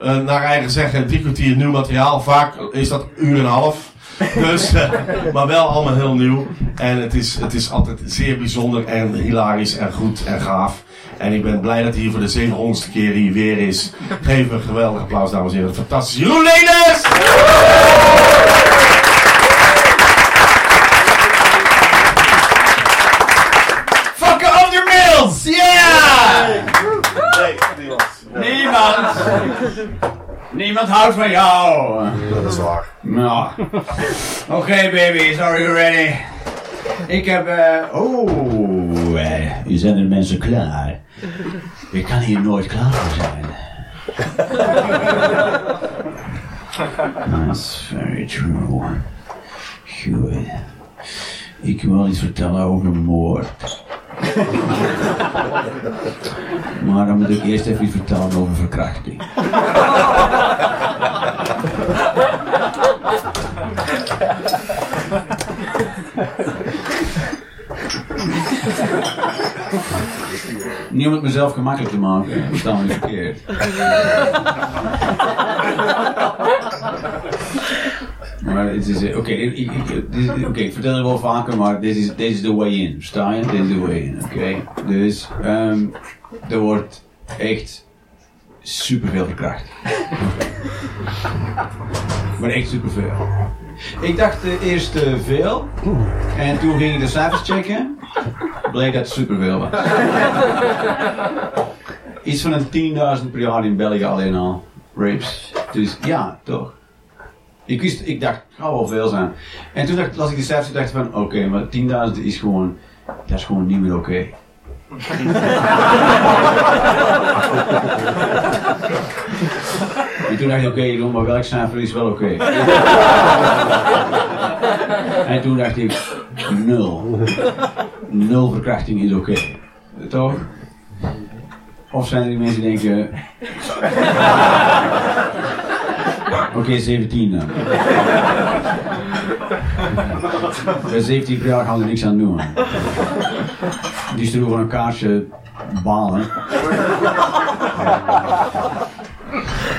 eh, naar eigen zeggen drie kwartier nieuw materiaal. Vaak is dat een uur en een half. Dus, eh, maar wel allemaal heel nieuw. En het is, het is altijd zeer bijzonder en hilarisch en goed en gaaf. En ik ben blij dat hij hier voor de 700ste keer hier weer is. Geef een geweldig applaus, dames en heren. Fantastisch. Jeroen Leners! Fuck on your mills! Yeah! Niemand! Niemand houdt van jou! Dat is waar. Nou. Oké babies, are you ready? Ik heb... eh oh, eh, u zijn er mensen klaar. Ik kan hier nooit klaar voor zijn. That's very true. Goed. Ik wil iets vertellen over een moord. Maar dan moet ik eerst even iets vertellen over verkrachting. Niet om het mezelf gemakkelijk te maken, verstaan we niet verkeerd. Maar het is, eh, oké, ik, ik, vertel het wel vaker, maar dit is, dit is the way in, versta je? Dit is the way in, oké? Dus, ehm, er wordt echt superveel verkracht. maar echt superveel. Ik dacht eh, eerst eh, veel, en toen ging ik de cijfers checken, bleek dat het superveel was. Iets van een 10.000 per jaar in België alleen al, rapes. Dus ja, toch. Ik wist, ik dacht, gaat wel veel zijn. En toen dacht, las ik die cijfers en dacht van, oké, maar 10.000 is gewoon, dat is gewoon niet meer oké. en toen dacht ik, oké, Jeroen, maar welk cijfer is wel oké? en toen dacht ik, nul. Nul verkrachting is oké. Toch? Of zijn er die mensen die denken, Oké, 17 dan. Bij 17 per jaar gaan we er niks aan doen. Die gewoon een kaartje balen.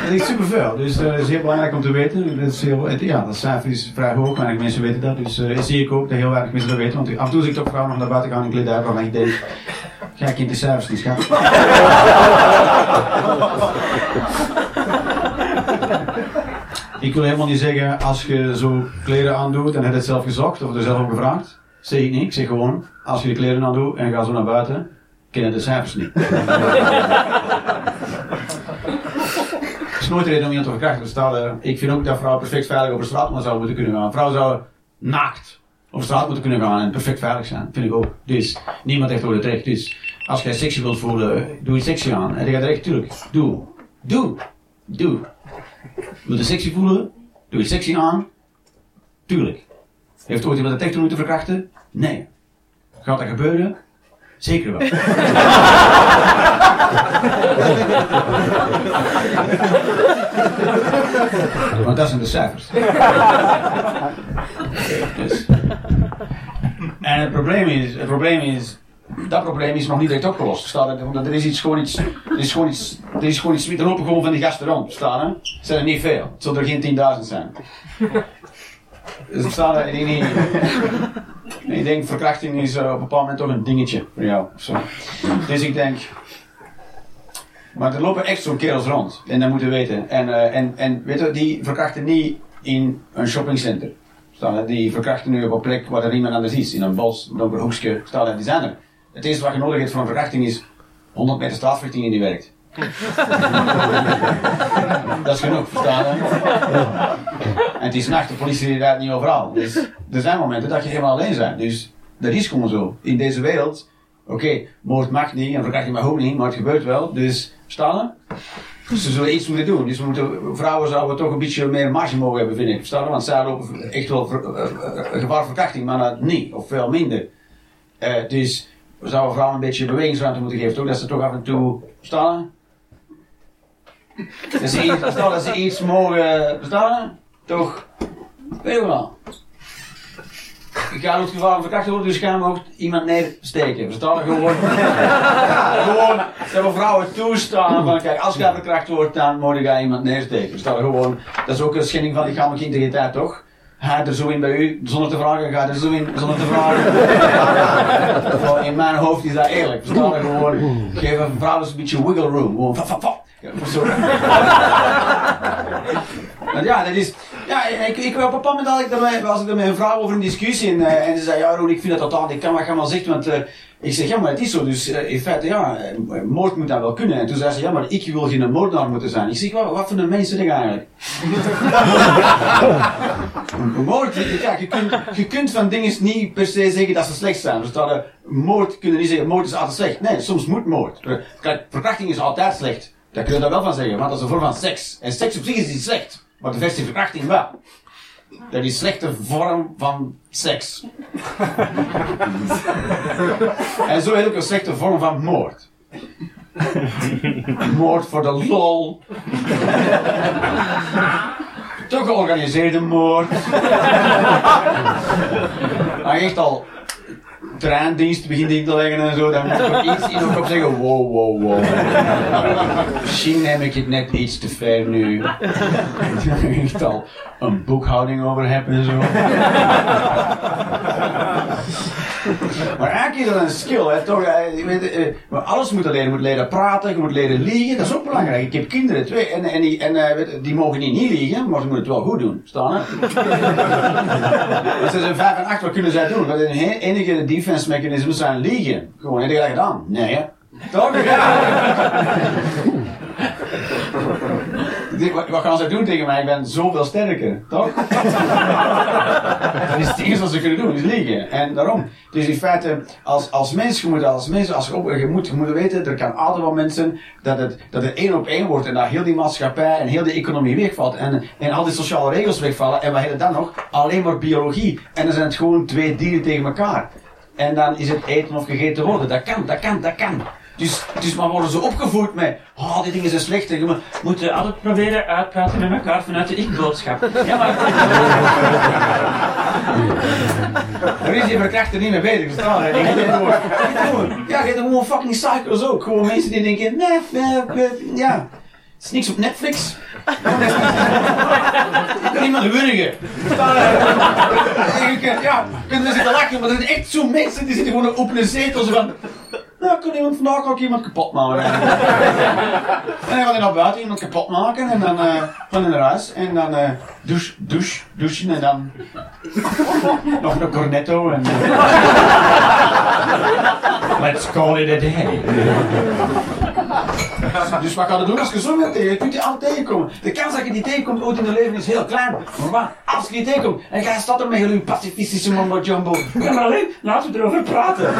Dat is superveel, dus dat is heel belangrijk om te weten. Dat is heel, het- ja, dat cijfer is vrij hoog, weinig mensen weten dat. Dus dat zie ik ook dat heel weinig mensen dat weten. Want af en toe zie ik toch vrouwen nog naar buiten gaan in kledij waarvan ik denk, ga ik in de cijfers niet schat. Ik wil helemaal niet zeggen, als je zo kleren aandoet en heb je het zelf gezocht of er zelf om gevraagd. Zeg ik niet, ik zeg gewoon, als je de kleren aandoet en ga zo naar buiten, ken je de cijfers niet. Het is nooit de reden om iemand te verkrachten. Dus dat, ik vind ook dat vrouwen perfect veilig over straat maar zouden moeten kunnen gaan. Vrouwen zouden naakt over straat moeten kunnen gaan en perfect veilig zijn. Vind ik ook. Dus niemand heeft ooit het recht. Dus als jij sexy wilt voelen, doe je sexy aan. En je gaat recht, tuurlijk. Doe. Doe. Doe. Wil je sexy voelen? Doe je sexy aan? Tuurlijk. Heeft ooit iemand het echt moeten verkrachten? Nee. Gaat dat gebeuren? Zeker wel. Want dat zijn de cijfers. Dus. En het probleem is, het probleem is, dat probleem is nog niet direct opgelost. Er, want er is iets gewoon iets, er is gewoon iets, er is gewoon iets, er lopen gewoon van die gasten rond, staan hè. Zijn er niet veel. Het zullen er geen 10.000 zijn. Dus er staan er, en ik, en ik denk verkrachting is eh, op een bepaald moment toch een dingetje voor jou. Dus ik denk, maar er lopen echt zo'n kerels rond. En dat moeten we weten. En, eh, en, en weet je, die verkrachten niet in een shoppingcenter. Staan die verkrachten nu op een plek waar er niemand anders is. In een bos, donker hoekje. Staan die zijn er. Het eerste wat je nodig hebt voor een verkrachting is 100 meter straatverlichting die werkt. dat is genoeg, verstaan? En het is nacht, de politie rijdt niet overal. Dus er zijn momenten dat je helemaal alleen bent. Dus dat is gewoon zo. In deze wereld, oké, moord mag niet en verkrachting mag ook niet, maar het gebeurt wel. Dus, verstaan? Dus ze zullen iets moeten doen. Dus we moeten, vrouwen zouden toch een beetje meer marge mogen hebben, vind ik. Verstaan? Want zij lopen echt wel ver, gevaar verkrachting, maar dat niet, of veel minder. Dus we zouden vrouwen een beetje bewegingsruimte moeten geven, toch? Dat ze toch af en toe, verstaan je? Dat ze, iets, dat ze iets mogen, verstaan je? Toch? Weet je wel. ik ga het geval van verkrachting worden, dus gaan we ook iemand neersteken. Verstaan je? Gewoon, gewoon, ze hebben vrouwen toestaan van, kijk, als je verkracht wordt, dan moet je iemand neersteken. Verstaan je? Gewoon, dat is ook een schending van lichamelijke integriteit, toch? Ga er zo in bij u, zonder te vragen, ga er zo in, zonder te vragen. in mijn hoofd is dat eerlijk. Verstaan? Gewoon, geef een vrouw eens een beetje wiggle room. Gewoon, fa, fa, fa. Ja, zo. Want ja, dat is. Ja, ik, ik op een bepaald moment had ik daarmee, was ik er met een vrouw over een discussie en, uh, en ze zei: Ja, Roel, ik vind dat totaal, ik kan wat je maar zegt, want. Uh, ik zeg, ja, maar het is zo. Dus uh, in feite, ja, moord moet dat wel kunnen. En toen zei ze, ja, maar ik wil geen moordenaar moeten zijn. Ik zeg, wat, wat voor een mens ben ik eigenlijk? moord, ja, je kunt, je kunt van dingen niet per se zeggen dat ze slecht zijn. Dus dat, moord kunnen niet zeggen, moord is altijd slecht. Nee, soms moet moord. Kijk, verkrachting is altijd slecht. Daar kun je daar wel van zeggen, want dat is een vorm van seks. En seks op zich is niet slecht, maar de versie verkrachting wel. Dat is een slechte vorm van seks. en zo is ook een slechte vorm van moord. moord voor de lol. Toch georganiseerde moord. Hij echt al treindienst begint in te leggen en zo, dan moet ik iets in kop zeggen, wow, wow, wow. Misschien neem ik het net iets te ver nu. Ik echt al een boekhouding over heb en zo. Maar eigenlijk is dat een skill, hè, toch? Je weet, eh, alles moet leren. Je moet leren praten, je moet leren liegen. Dat is ook belangrijk. Ik heb kinderen, twee, en, en, die, en uh, die mogen niet, niet liegen, maar ze moeten het wel goed doen. Staan, hè? Als ze zijn vijf en acht, wat kunnen zij doen? Wat een enige defense mechanisme zijn liegen. Gewoon, heb je dat gedaan? Nee, hè? Toch? wat gaan ze doen tegen mij? Ik ben zoveel sterker, toch? dat is het enige wat ze kunnen doen, is liegen. En daarom. Dus in feite, als, als mens, je moet als mens, als je, op, je, moet, je moet weten, er kan altijd wel mensen, dat het, dat het één op één wordt en dat heel die maatschappij en heel die economie wegvalt en, en al die sociale regels wegvallen en we hebben dan nog alleen maar biologie. En dan zijn het gewoon twee dieren tegen elkaar. En dan is het eten of gegeten worden. Dat kan, dat kan, dat kan. Dus, dus maar worden ze opgevoed met, oh, die dingen zijn slecht. En je moet altijd proberen uitpraten met elkaar vanuit de ik-boodschap. Ja, maar... Daar is die verkrachter niet mee bezig, verstaan je? Ja, je hebt gewoon fucking cycles ook. Gewoon mensen die denken, nee, nee, ja... Het is niks op Netflix. Niemand wurgen. Ja, kunnen we zitten lachen, maar er zijn echt zo mensen die zitten gewoon op een zetel zo van... Nou, kan iemand vandaag ook iemand kapot maken. en dan gaat hij naar buiten iemand kapot maken en dan uh, gaan hij naar huis en dan uh, douche, douche, douchen en dan nog een cornetto en let's call it a day. dus wat ga je doen als je zo bent tegen? Je kunt je altijd tegenkomen. De kans dat je die tegenkomt ooit in je leven is heel klein. Maar wat, als je die tegenkomt en je staat er met je pacifistische mumbo jumbo. Ja, maar alleen, laten we erover praten.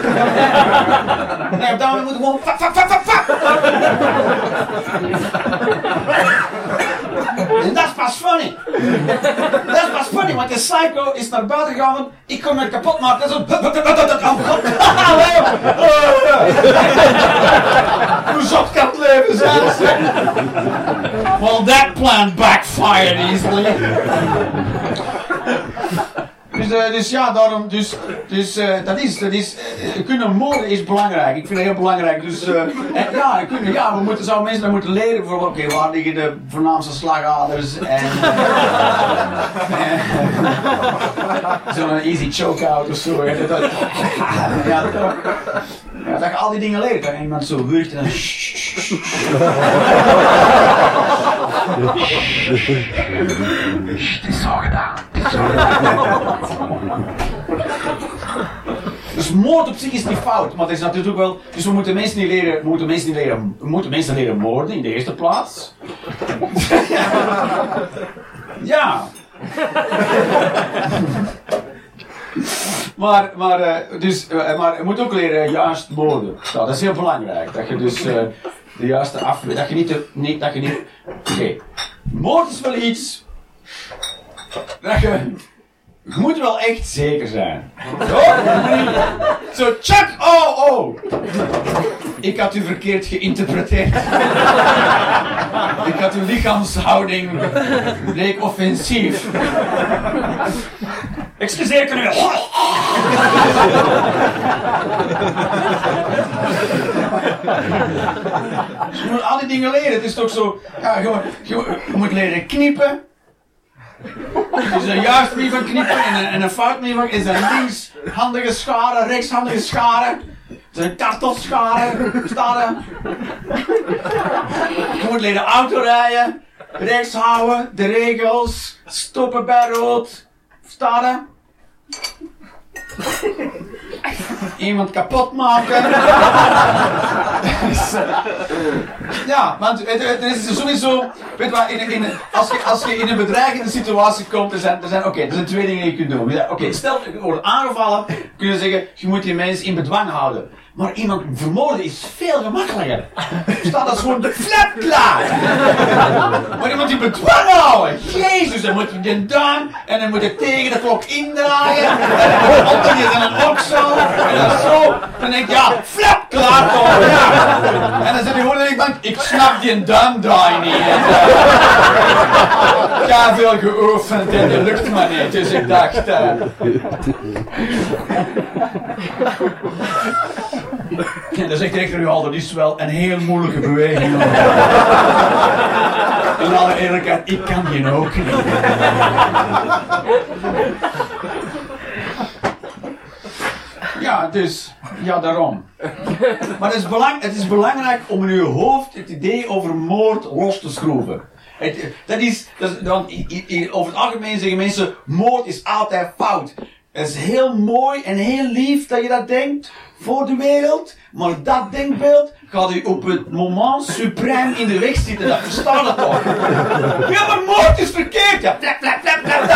Nee, op dat moment moet gewoon fuck, fuck, fuck, fuck, fuck. Pas funny. Dat is pas funny, want psycho is naar buiten gegaan. Ik kapot maken. Hoe zot kan het leven zijn? Well, that plan backfired easily. Dus, uh, dus ja, daarom, dus, dus uh, dat is, dat is, uh, kunnen moorden is belangrijk. Ik vind het heel belangrijk. Dus en, ja, ja, we moeten, zouden mensen moeten leren voor, oké, okay, waar liggen de voornaamste slagaders en, zo'n easy choke-out of zo. Dat, ja, dat, dat je al die dingen leert. Dat iemand zo wurgt en dan... Het is zo gedaan. Dus moord op zich is niet fout, maar het is natuurlijk wel. Dus we moeten mensen niet leren, we moeten mensen niet leren, we moeten mensen leren moorden in de eerste plaats. ja. maar, maar, uh, dus, uh, maar je moet ook leren juist moorden. Nou, dat is heel belangrijk. Dat je dus uh, de juiste af... Dat je niet... Niet dat je niet... Oké. Moord is wel iets... Dat je... Je moet wel echt zeker zijn. Zo, Chuck, oh, oh. Ik had u verkeerd geïnterpreteerd. Ik had uw lichaamshouding bleek offensief. Excuseer, kan u... Je moet al die dingen leren. Het is toch zo... Ja, je, je, moet- leren kniepen. Dus een juist van kniepen en een, en een fout. Is een linkshandige schade, rechtshandige is een kartelschade. Schade. Je moet leren autorijden. Rechts houden, de regels. Stoppen bij rood. Staan. Iemand kapot maken. ja, want het is sowieso. Weet wat, in, in, als, je, als je in een bedreigende situatie komt, er zijn, er zijn, oké, er zijn twee dingen die je kunt doen. Oké, stel je wordt aangevallen, kun je zeggen, je moet die mensen in bedwang houden. Maar iemand vermoorden is veel gemakkelijker. Staat is gewoon flap klaar. Maar iemand die bedwang houden. Jezus, dan moet je die duim en dan moet je tegen de klok indraaien. En dan moet je je en dan ook zo. En dan zo. Dan denk je, ja, flap klaar toch. Ja. En dan zit je gewoon in de bank, ik snap die duimdraai niet. En, eh, ik veel geoefend en dat lukt me niet. Dus ik dacht... eh, Ja, dan zegt de rechter u al, dat is wel een heel moeilijke beweging. In alle eerlijkheid, ik kan die ook niet. Ja, dus, ja, daarom. Maar het is, belang, het is belangrijk om in uw hoofd het idee over moord los te schroeven. Het, dat is, dat i- over het algemeen zeggen mensen, moord is altijd fout. Het is heel mooi en heel lief dat je dat denkt voor de wereld, maar dat denkbeeld gaat u op het moment suprem in de weg zitten, dat verstaat het toch? Ja, maar moord is verkeerd! Ja, flap, flap, flap, flap.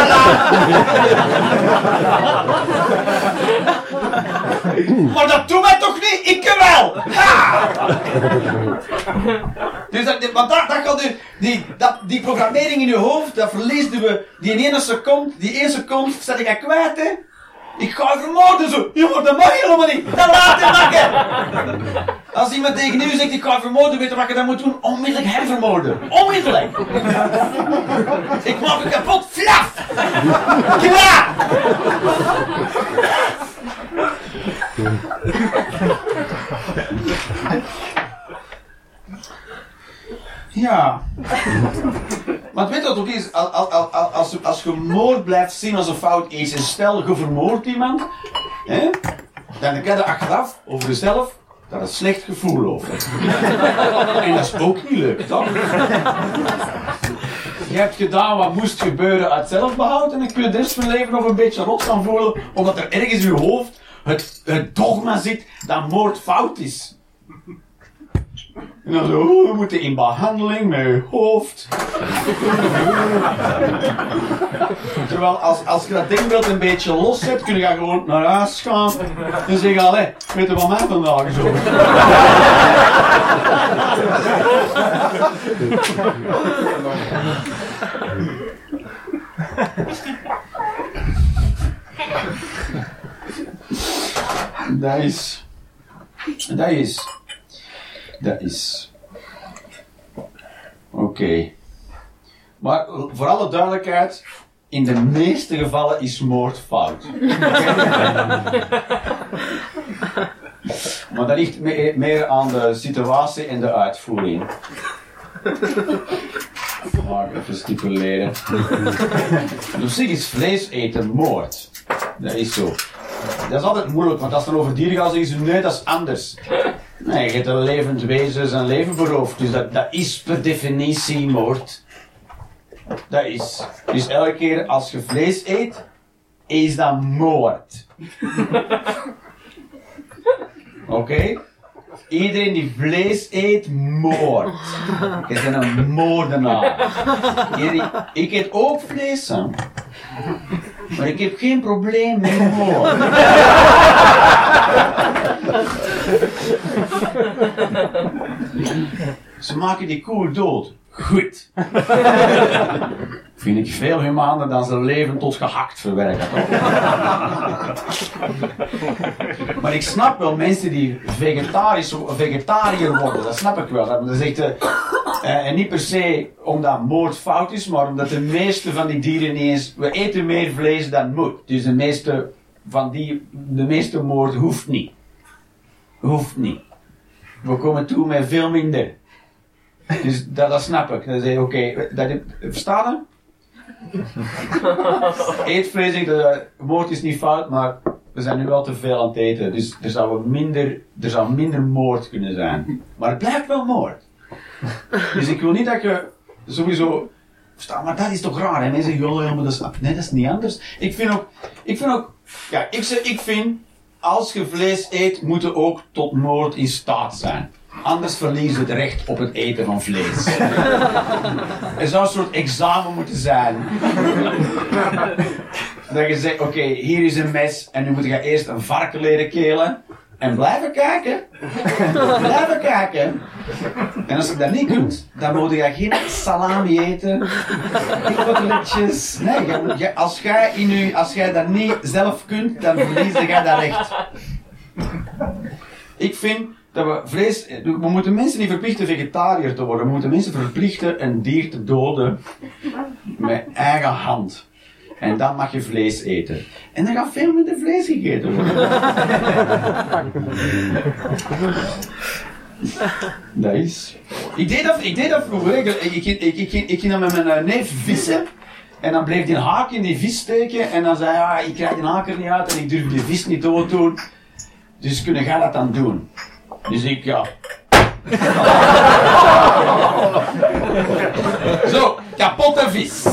Maar dat doen wij toch niet? Ik wel! Ha! Dus dat, want dat, dat gaat u, die, dat, die programmering in uw hoofd, dat verliest u die in één seconde, die één seconde, zet ik kwijt hè. Ik ga je vermoorden zo. Ja, maar dat mag helemaal niet. Dat laat je maken. Als iemand tegen u zegt ik ga je vermoorden, weet je wat je dan moet doen? Onmiddellijk hem vermoorden. Onmiddellijk. Ik maak je kapot. Flaf. Klaar. Ja. Maar weet wat ook is? Als, als, als, als, je moord blijft zien als een fout is, en stel je vermoordt iemand, hè, dan kan je achteraf over jezelf dat een slecht gevoel over. en dat is ook niet leuk, toch? Je hebt gedaan wat moest gebeuren uit zelfbehoud en dan kun je de rest van leven nog een beetje rot gaan voelen, omdat er ergens in je hoofd het dogma zit dat moord fout is. En dan zo, oh, we moeten in behandeling met je hoofd. Terwijl als, als je dat denkbeeld een beetje los hebt, kun je gewoon naar huis gaan en zeggen, allee, weet je wat mij vandaag over? Dat is... Dat is... Dat is... Oké. Maar voor alle duidelijkheid, in de meeste gevallen is moord fout. maar dat ligt me- meer aan de situatie en de uitvoering. Maar even stipuleren. Op zich is vlees eten moord. Dat is zo. Dat is altijd moeilijk, want als het dan over dieren gaat, zeggen ze nee, dat is anders. Nee, je hebt een levend wezen zijn leven beroofd, dus dat, dat is per definitie moord. Dat is. Dus elke keer als je vlees eet, is dat moord. Oké? Iedereen die vlees eet, moord. Je bent een moordenaar. Ik eet ook vlees, hè. Maar ik heb geen probleem met. Ze maken die koe dood. Goed. Vind ik veel humaner dan zijn leven tot gehakt verwerken. Maar ik snap wel mensen die vegetarisch, vegetariër worden, dat snap ik wel. Dat is eh, eh, en niet per se omdat moord fout is, maar omdat de meeste van die dieren niet eens. We eten meer vlees dan moet. Dus de meeste van die. De meeste moord hoeft niet. Hoeft niet. We komen toe met veel minder. Dus dat, dat snap ik. Dan zeg je, oké, dat verstaan? Eetvlees, moord is niet fout, maar we zijn nu wel te veel aan het eten. Dus er zou minder, er zou minder moord kunnen zijn. Maar het blijft wel moord. Dus ik wil niet dat je sowieso. Verstaan, maar dat is toch raar. En mensen zeggen, maar dat is, nee, dat is niet anders. Ik vind ook, ik vind ook, ja, ik, ik vind, als je vlees eet, moet je ook tot moord in staat zijn. Anders verliezen we het recht op het eten van vlees. er zou een soort examen moeten zijn. dat je zegt, oké, hier is een mes en nu moet je eerst een varken leren kelen. En blijven kijken. blijven kijken. En als je dat niet kunt, dan moet je geen salami eten. Geen koteletjes. Nee, als, jij in u, als jij dat niet zelf kunt, dan verlies je dat recht. Ik vind dat we vlees. We moeten mensen niet verplichten vegetariër te worden. We moeten mensen verplichten een dier te doden met eigen hand. En dan mag je vlees eten. En dan gaat veel minder vlees gegeten worden. dat is. Ik deed dat, ik deed dat vroeger. Ik, ik, ik, ik, ik, ging dan met mijn eh, neef vissen. En dan bleef die haak in die vis steken. En dan zei hij, ja, ik krijg die haak er niet uit en ik durf die vis niet dood doen. Dus kunnen jij dat dan doen? Dus ik, ja. Zo, kapotte vis.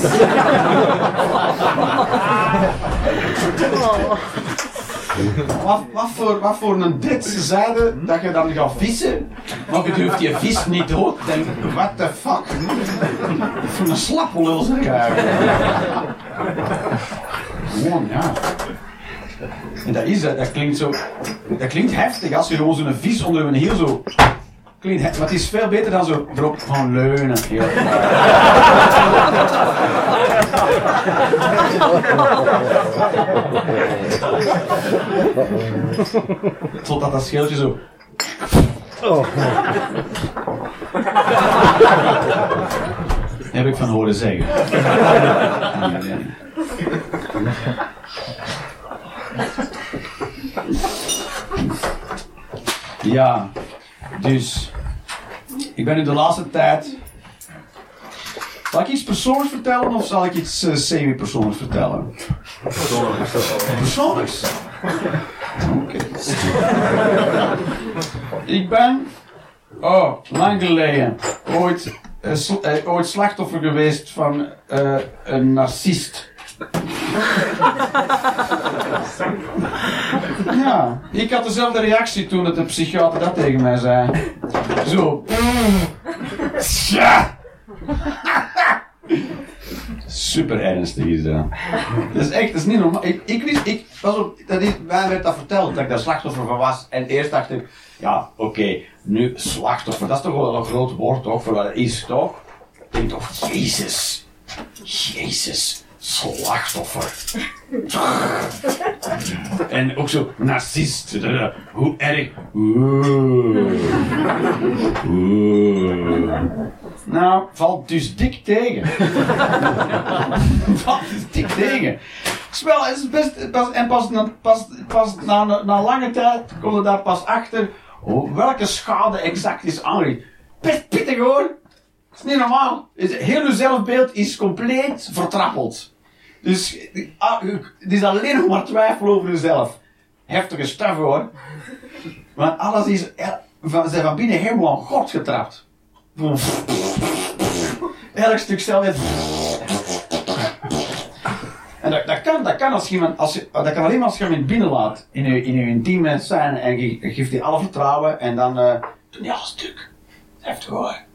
Wat, wat, voor, wat voor een Britse zijde dat je dan gaat vissen, maar je durft je vis niet dood. Denk, what the fuck? Voor een slappelul zeg Gewoon, ja. En dat is dat, dat klinkt zo, dat klinkt heftig als je gewoon zo'n vis onder een heel zo klinkt heftig, maar het is veel beter dan zo erop van leunen. Ja. Totdat dat scheeltje zo. Oh. Heb ik van horen zeggen. Ja, dus ik ben nu de laatste tijd. Zal ik iets persoonlijks vertellen of zal ik iets uh, semi-persoonlijks vertellen? Persoonlijks. Persoonlijks? Oké. ik ben, oh, lang geleden, ooit, uh, sl uh, ooit slachtoffer geweest van een narcist. Ja, ik had dezelfde reactie toen het de psychiater dat tegen mij zei. Zo. Ja. Super ernstig is dat. Dat is echt, dat is niet normaal. Ik, wist, ik, pas op, dat is, mij werd dat verteld dat ik daar slachtoffer van was. En eerst dacht ik, ja, oké, nu slachtoffer, dat is toch wel een groot woord toch, voor wat het is toch? Ik denk toch, Jezus, Jezus slachtoffer. en ook zo narcist. Hoe erg. Nou, valt dus dik tegen. valt dus dik tegen. Spel is best, pas, en pas, pas, na, na lange tijd komt er daar pas achter oh, welke schade exact is aangericht. Best pittig hoor. Is niet normaal. Heel uw zelfbeeld is compleet vertrappeld. Dus ah, het is alleen nog maar twijfel over jezelf. Heftige staf hoor. Want alles is van, zijn van binnen helemaal aan God getrapt. Elk stuk zelf En dat, dat, kan, dat, kan als iemand, als je, dat kan alleen maar als je hem binnenlaat in je, in je intieme zijn en je, je geeft die alle vertrouwen en dan uh, doe je alles stuk. Heftig hoor.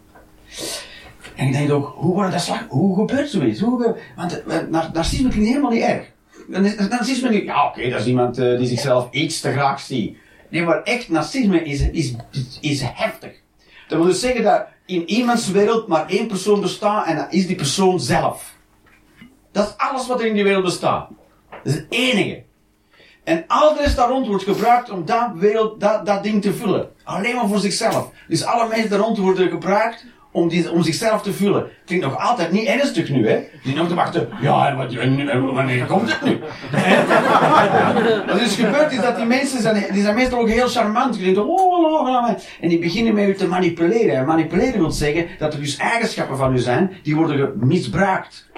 En ik denk ook, hoe wordt dat slag, hoe gebeurt zoiets? Hoe want uh, narcisme klinkt helemaal niet erg. Narcisme, niet, ja oké, dat is iemand uh, die zichzelf iets te graag ziet. Nee, maar echt, narcisme is, is, is heftig. Dat wil dus zeggen dat in iemands wereld maar één persoon bestaat en dat is die persoon zelf. Dat is alles wat er in die wereld bestaat. Dat is het enige. En al de rest daar rond wordt gebruikt om dat, wereld, dat, dat ding te vullen. Alleen maar voor zichzelf. Dus alle mensen daar rond worden gebruikt om, om zichzelf te vullen. Klinkt nog altijd niet ernstig nu, hè? Die nog te wachten. Ja, wat, wanneer komt het nu? Wat is gebeurd is dat die mensen zijn, die zijn meestal ook heel charmant. Die denken, oh, oh. En die beginnen met u te manipuleren. En manipuleren wil zeggen dat er dus eigenschappen van u zijn die worden misbruikt.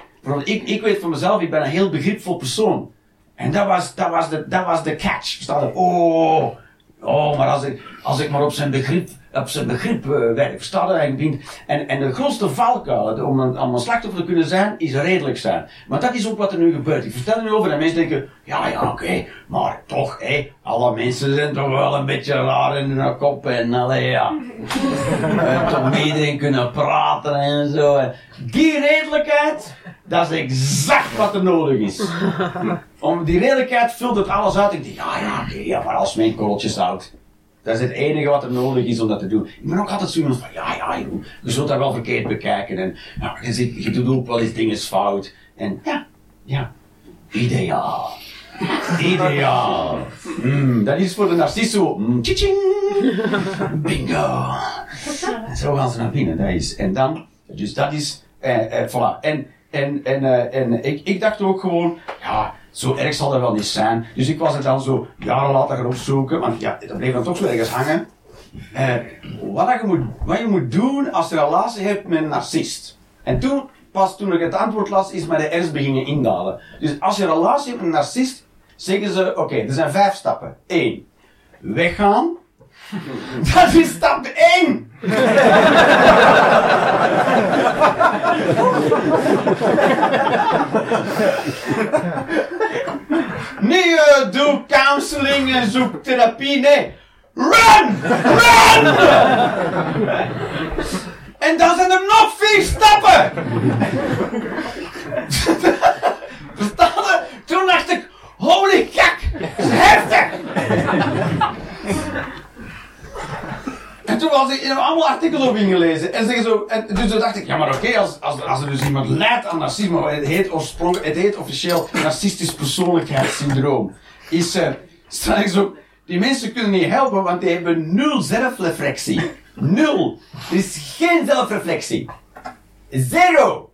Ik, ik weet van mezelf, ik ben een heel begripvol persoon. En dat was, dat was, de, dat was de catch. Oh, oh, maar als ik, als ik maar op zijn begrip, op zijn begrip uh, werk, verstaat je? En, en, de grootste valkuil om een, om een slachtoffer te kunnen zijn, is redelijk zijn. Maar dat is ook wat er nu gebeurt. Ik vertel er nu over en mensen denken, ja, ja, oké, maar toch, hé, alle mensen zijn toch wel een beetje raar in hun kop en, allee, ja. En toch met iedereen kunnen praten en zo. En die redelijkheid, dat is exact wat er nodig is. Om die redelijkheid vult het alles uit. Ik denk, ja, ja, oké, ja, maar als mijn korreltje zout. Dat is het enige wat er nodig is om dat te doen. Ik ben ook altijd zo van, ja, ja, je, je zult dat wel verkeerd bekijken. En ja, je, doet ook wel eens dingen fout. En ja, ja, ideaal. Ideaal. Mm, dat is voor de narcist zo, mm, tjitjing. Bingo. Zo gaan ze naar binnen, dat is. En dan, dus dat is, eh, eh, voilà. En, en, en, eh, en ik, ik dacht ook gewoon, ja, zo erg zal dat wel niet zijn. Dus ik was het dan zo jaren later gaan opzoeken, want ja, dat bleef dan toch zo ergens hangen. Eh, wat, je moet, wat je moet doen als je een relatie hebt met een narcist. En toen, pas toen ik het antwoord las, is mij de ernst beginnen indalen. Dus als je een relatie hebt met een narcist, zeggen ze, oké, er zijn vijf stappen. Eén, weggaan. Dat is stap 1! Nee, uh, doe counseling en zoek therapie. Nee. Run! Run! en dan zijn er nog vier stappen! Toen dacht ik, holy kak, heftig! En toen was ik heb allemaal artikels op ingelezen. En zeggen zo, en dus toen dacht ik, ja maar oké, als, als, als er dus iemand leidt aan narcisme, het heet, oorspronkelijk, het heet officieel narcistisch persoonlijkheidssyndroom. Is, eh straks zo, die mensen kunnen niet helpen, want die hebben nul zelfreflectie. Nul. Er is geen zelfreflectie. Zero.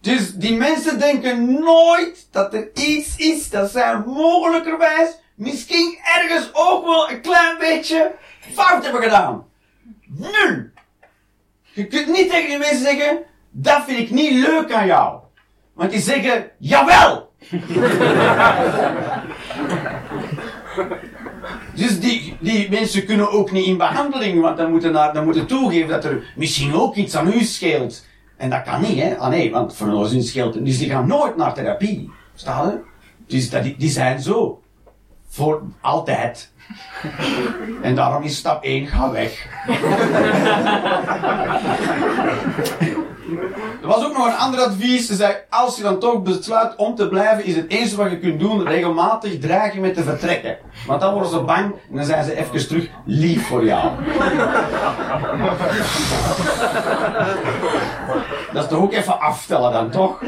Dus die mensen denken nooit dat er iets is dat zij mogelijkerwijs, misschien ergens ook wel een klein beetje fout hebben gedaan. Nul. Je kunt niet tegen die mensen zeggen, dat vind ik niet leuk aan jou. Want die zeggen, jawel. Dus die, die mensen kunnen ook niet in behandeling, want dan moeten, naar, dan moeten toegeven dat er misschien ook iets aan u scheelt. En dat kan niet, hè? Ah nee, want voor ons scheelt het. Dus die gaan nooit naar therapie. Staan je? Dus dat, die, die zijn zo. Voor altijd. En daarom is stap 1, ga weg. Er was ook nog een ander advies. Ze zei, als je dan toch besluit om te blijven, is het eerste wat je kunt doen, regelmatig dreigen met te vertrekken. Want dan worden ze bang en dan zijn ze even terug lief voor jou. Dat is toch ook even aftellen dan, toch?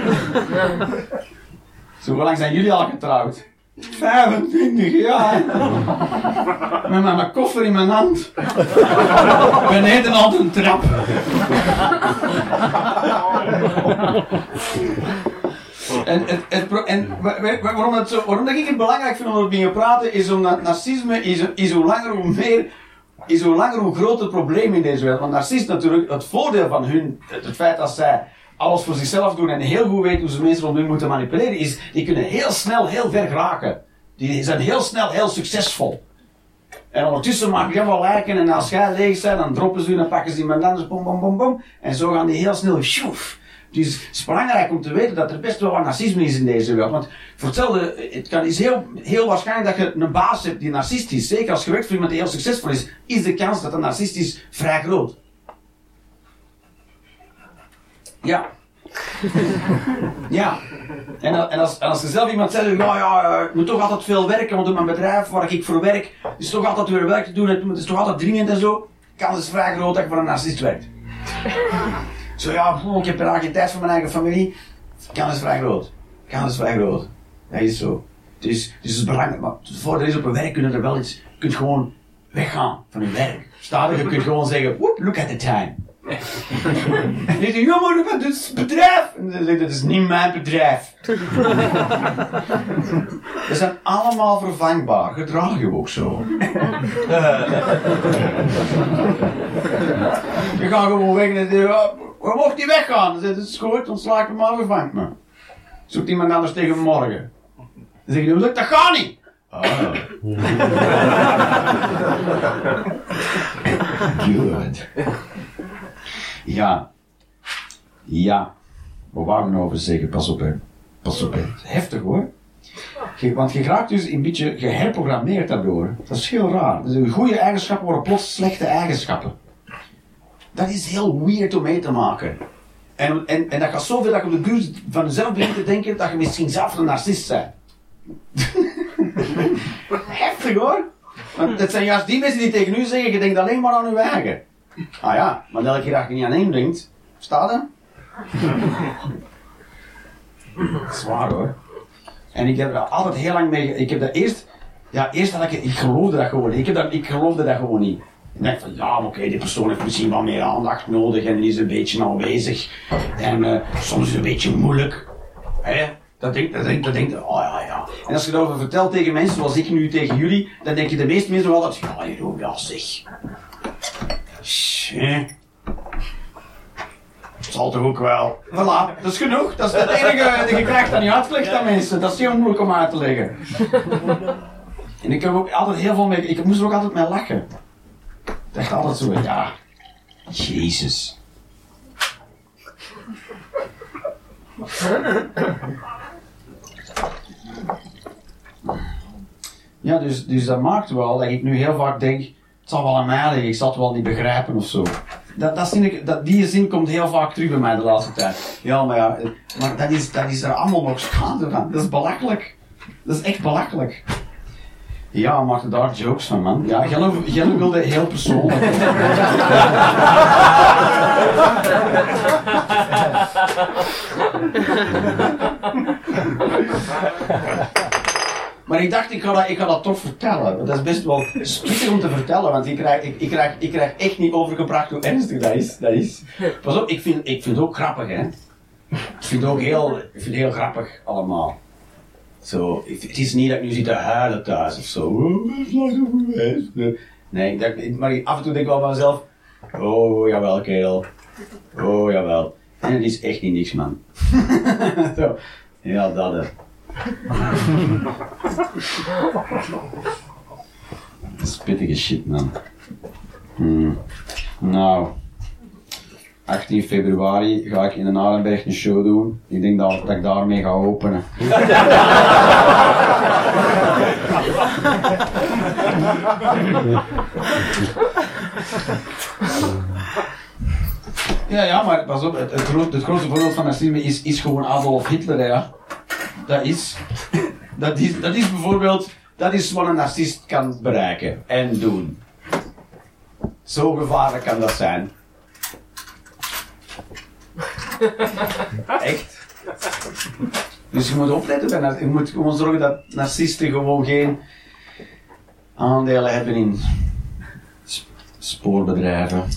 Zo, hoe lang zijn jullie al getrouwd? 25 jaar. Met mijn koffer in mijn hand. Beneden al een trap. En, het, het, en wa- wa- wa- waarom, het zo, dat ik het belangrijk vind om erover te praten, is omdat narcisme is, is hoe langer hoe meer, is hoe langer hoe groter het probleem in deze wereld. Want narcisten natuurlijk, het voordeel van hun, het, het feit dat zij alles voor zichzelf doen en heel goed weten hoe ze mensen rond hun moeten manipuleren, is die kunnen heel snel heel ver geraken. Die zijn heel snel heel succesvol. En ondertussen maken die allemaal lijken en als jij leeg bent, dan droppen ze u en pakken ze iemand anders, bom, bom, bom, bom. En zo gaan die heel snel, sjoef. Dus het is belangrijk om te weten dat er best wel wat narcisme is in deze wereld. Want voor hetzelfde, het kan, is heel, heel waarschijnlijk dat je een baas hebt die narcist is. Zeker als je werkt voor iemand die heel succesvol is, is de kans dat een narcist is vrij groot. Ja. ja. En, en, als, en als er zelf iemand zegt, ja, ja, eh, ik moet toch altijd veel werken, want op mijn bedrijf waar ik voor werk, is toch altijd weer werk te doen, het is toch altijd dringend en zo. Kans is vrij groot dat ik voor een narcist werkt. Zo ja, oh, ik heb bijna geen tijd voor mijn eigen familie. Kans is vrij groot. Kans is vrij groot. Dat is zo. Dus, dus het is belangrijk, maar voor er is op een werk kunnen er wel iets, je kunt gewoon weggaan van je werk. Er, je kunt gewoon zeggen, look at the time. En die zegt, ja maar dat is het bedrijf. En dan zegt, dat is niet mijn bedrijf. We zijn allemaal vervangbaar, gedraag je ook zo. je gaat gewoon weg en dan zeg je, "Ja, we mocht die weggaan. Dan zegt het is goed, ontslaak me maar, vervangt me. Zoekt iemand anders tegen morgen. Dan zeg je, dat gaat niet. Ah. Good. Ja. Ja. Ik nou over zeggen? Pas op, hè. Pas op, hè. Heftig, hoor. Want je raakt dus een beetje geherprogrammeerd daardoor. Dat is heel raar. Dus goede eigenschappen worden plots slechte eigenschappen. Dat is heel weird om mee te maken. En, en, en dat gaat zoveel dat je op de duur van jezelf begint te denken dat je misschien zelf een narcist bent. Heftig hoor. Want het zijn juist die mensen die tegen u zeggen, je denkt alleen maar aan uw eigen. Ah ja, maar dat je niet aan één denkt, staat er? Zwaar hoor. En ik heb daar altijd heel lang mee, ik heb dat eerst, ja eerst had ik, ik geloofde dat gewoon. Ik, heb dat, ik geloofde dat gewoon niet. Ik dacht van, ja, maar oké, die persoon heeft misschien wat meer aandacht nodig en is een beetje aanwezig. En eh, soms is het een beetje moeilijk. Hè? Dat denkt, dat denkt, dat oh ja, ja. En als je daarover vertelt tegen mensen zoals ik nu tegen jullie, dan denk je de meeste mensen wel dat, ja, Jeroen, ja zeg. Het zal toch ook wel. Voilà, dat is genoeg. Dat is het enige. Je krijgt dat niet uitgelegd aan mensen. Dat is heel moeilijk om uit te leggen. En ik heb ook altijd heel veel mee. Ik moest er ook altijd mee lachen. Ik dacht altijd zo, ja. Jezus. Ja, dus, dus dat maakt wel dat ik nu heel vaak denk, het zal wel aan mij liggen, ik zal het wel niet begrijpen of zo. Dat, dat, zin ik, dat, die zin komt heel vaak terug bij mij de laatste tijd. Ja, maar ja, maar dat is, dat is er allemaal nog schade van. Dat is belachelijk. Dat is echt belachelijk. Ja, maak er daar jokes van, man. Ja, Gelle wilde heel persoonlijk. Maar ik dacht, ik ga, dat, ik ga dat toch vertellen. Dat is best wel spittig om te vertellen, want ik krijg, ik, krijg, ik krijg echt niet overgebracht hoe ernstig dat is. Dat is. Pas op, ik vind, ik vind het ook grappig, hè. Ik vind het ook heel, ik vind heel grappig allemaal. Zo, het is niet dat ik nu zit te huilen thuis of zo. Oh. Nee, ik denk- maar af en toe denk ik wel van mezelf, oh jawel kerel. Oh jawel. En het is echt niet niks man. zo. Ja, dat hè. Spittige shit, man. Hmm. Nou, 18 februari ga ik in de Arenberg een show doen. Ik denk dat, ik daarmee ga openen. Ja, ja, maar pas op, het, het, gro- het grootste voorbeeld van narcisme is, is gewoon Adolf Hitler, ja. Dat is, dat is, dat is bijvoorbeeld, dat is wat een narcist kan bereiken en doen. Zo gevaarlijk kan dat zijn. Echt. Dus je moet opletten bij Je moet gewoon zorgen dat narcisten gewoon geen aandelen hebben in sp- spoorbedrijven.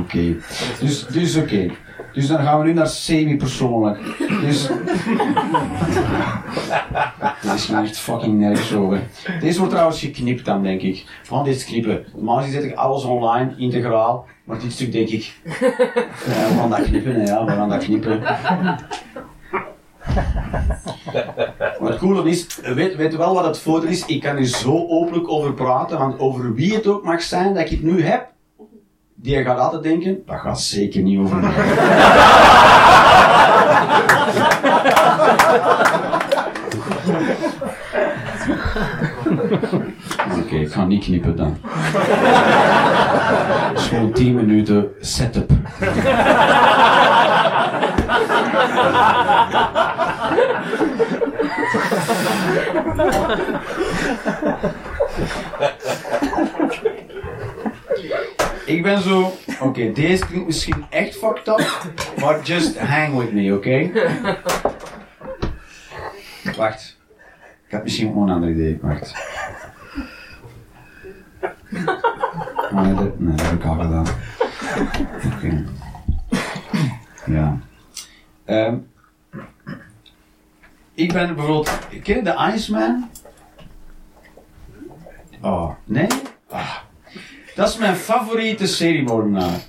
Oké. Dus, dus oké. Dus dan gaan we nu naar semi-persoonlijk. Dus. Dit is echt fucking nergens over. Deze wordt trouwens geknipt dan, denk ik. Van dit knippen. Normaal gezien zet ik alles online, integraal. Maar dit stuk denk ik. Ja, we gaan dat knippen, hè, ja, we gaan dat knippen. Maar het coole is, weet, weet je wel wat het voordeel is? Ik kan er zo openlijk over praten, want over wie het ook mag zijn dat ik het nu heb, die gaat altijd denken, dat gaat zeker niet over mij. Oké, ik ga niet knippen dan. Het is gewoon 10 minuten setup. Ik ben zo, Oké, deze klinkt misschien echt fucked up, maar just hang with me, oké? Wacht. Ik heb misschien gewoon een ander idee. Wacht. Nee, dat, nee, heb ik al gedaan. Oké. Ja. Ehm, ik ben bijvoorbeeld... Ken je de Iceman? Oh, nee? Ah. Dat is mijn favoriete seriemoordenaar.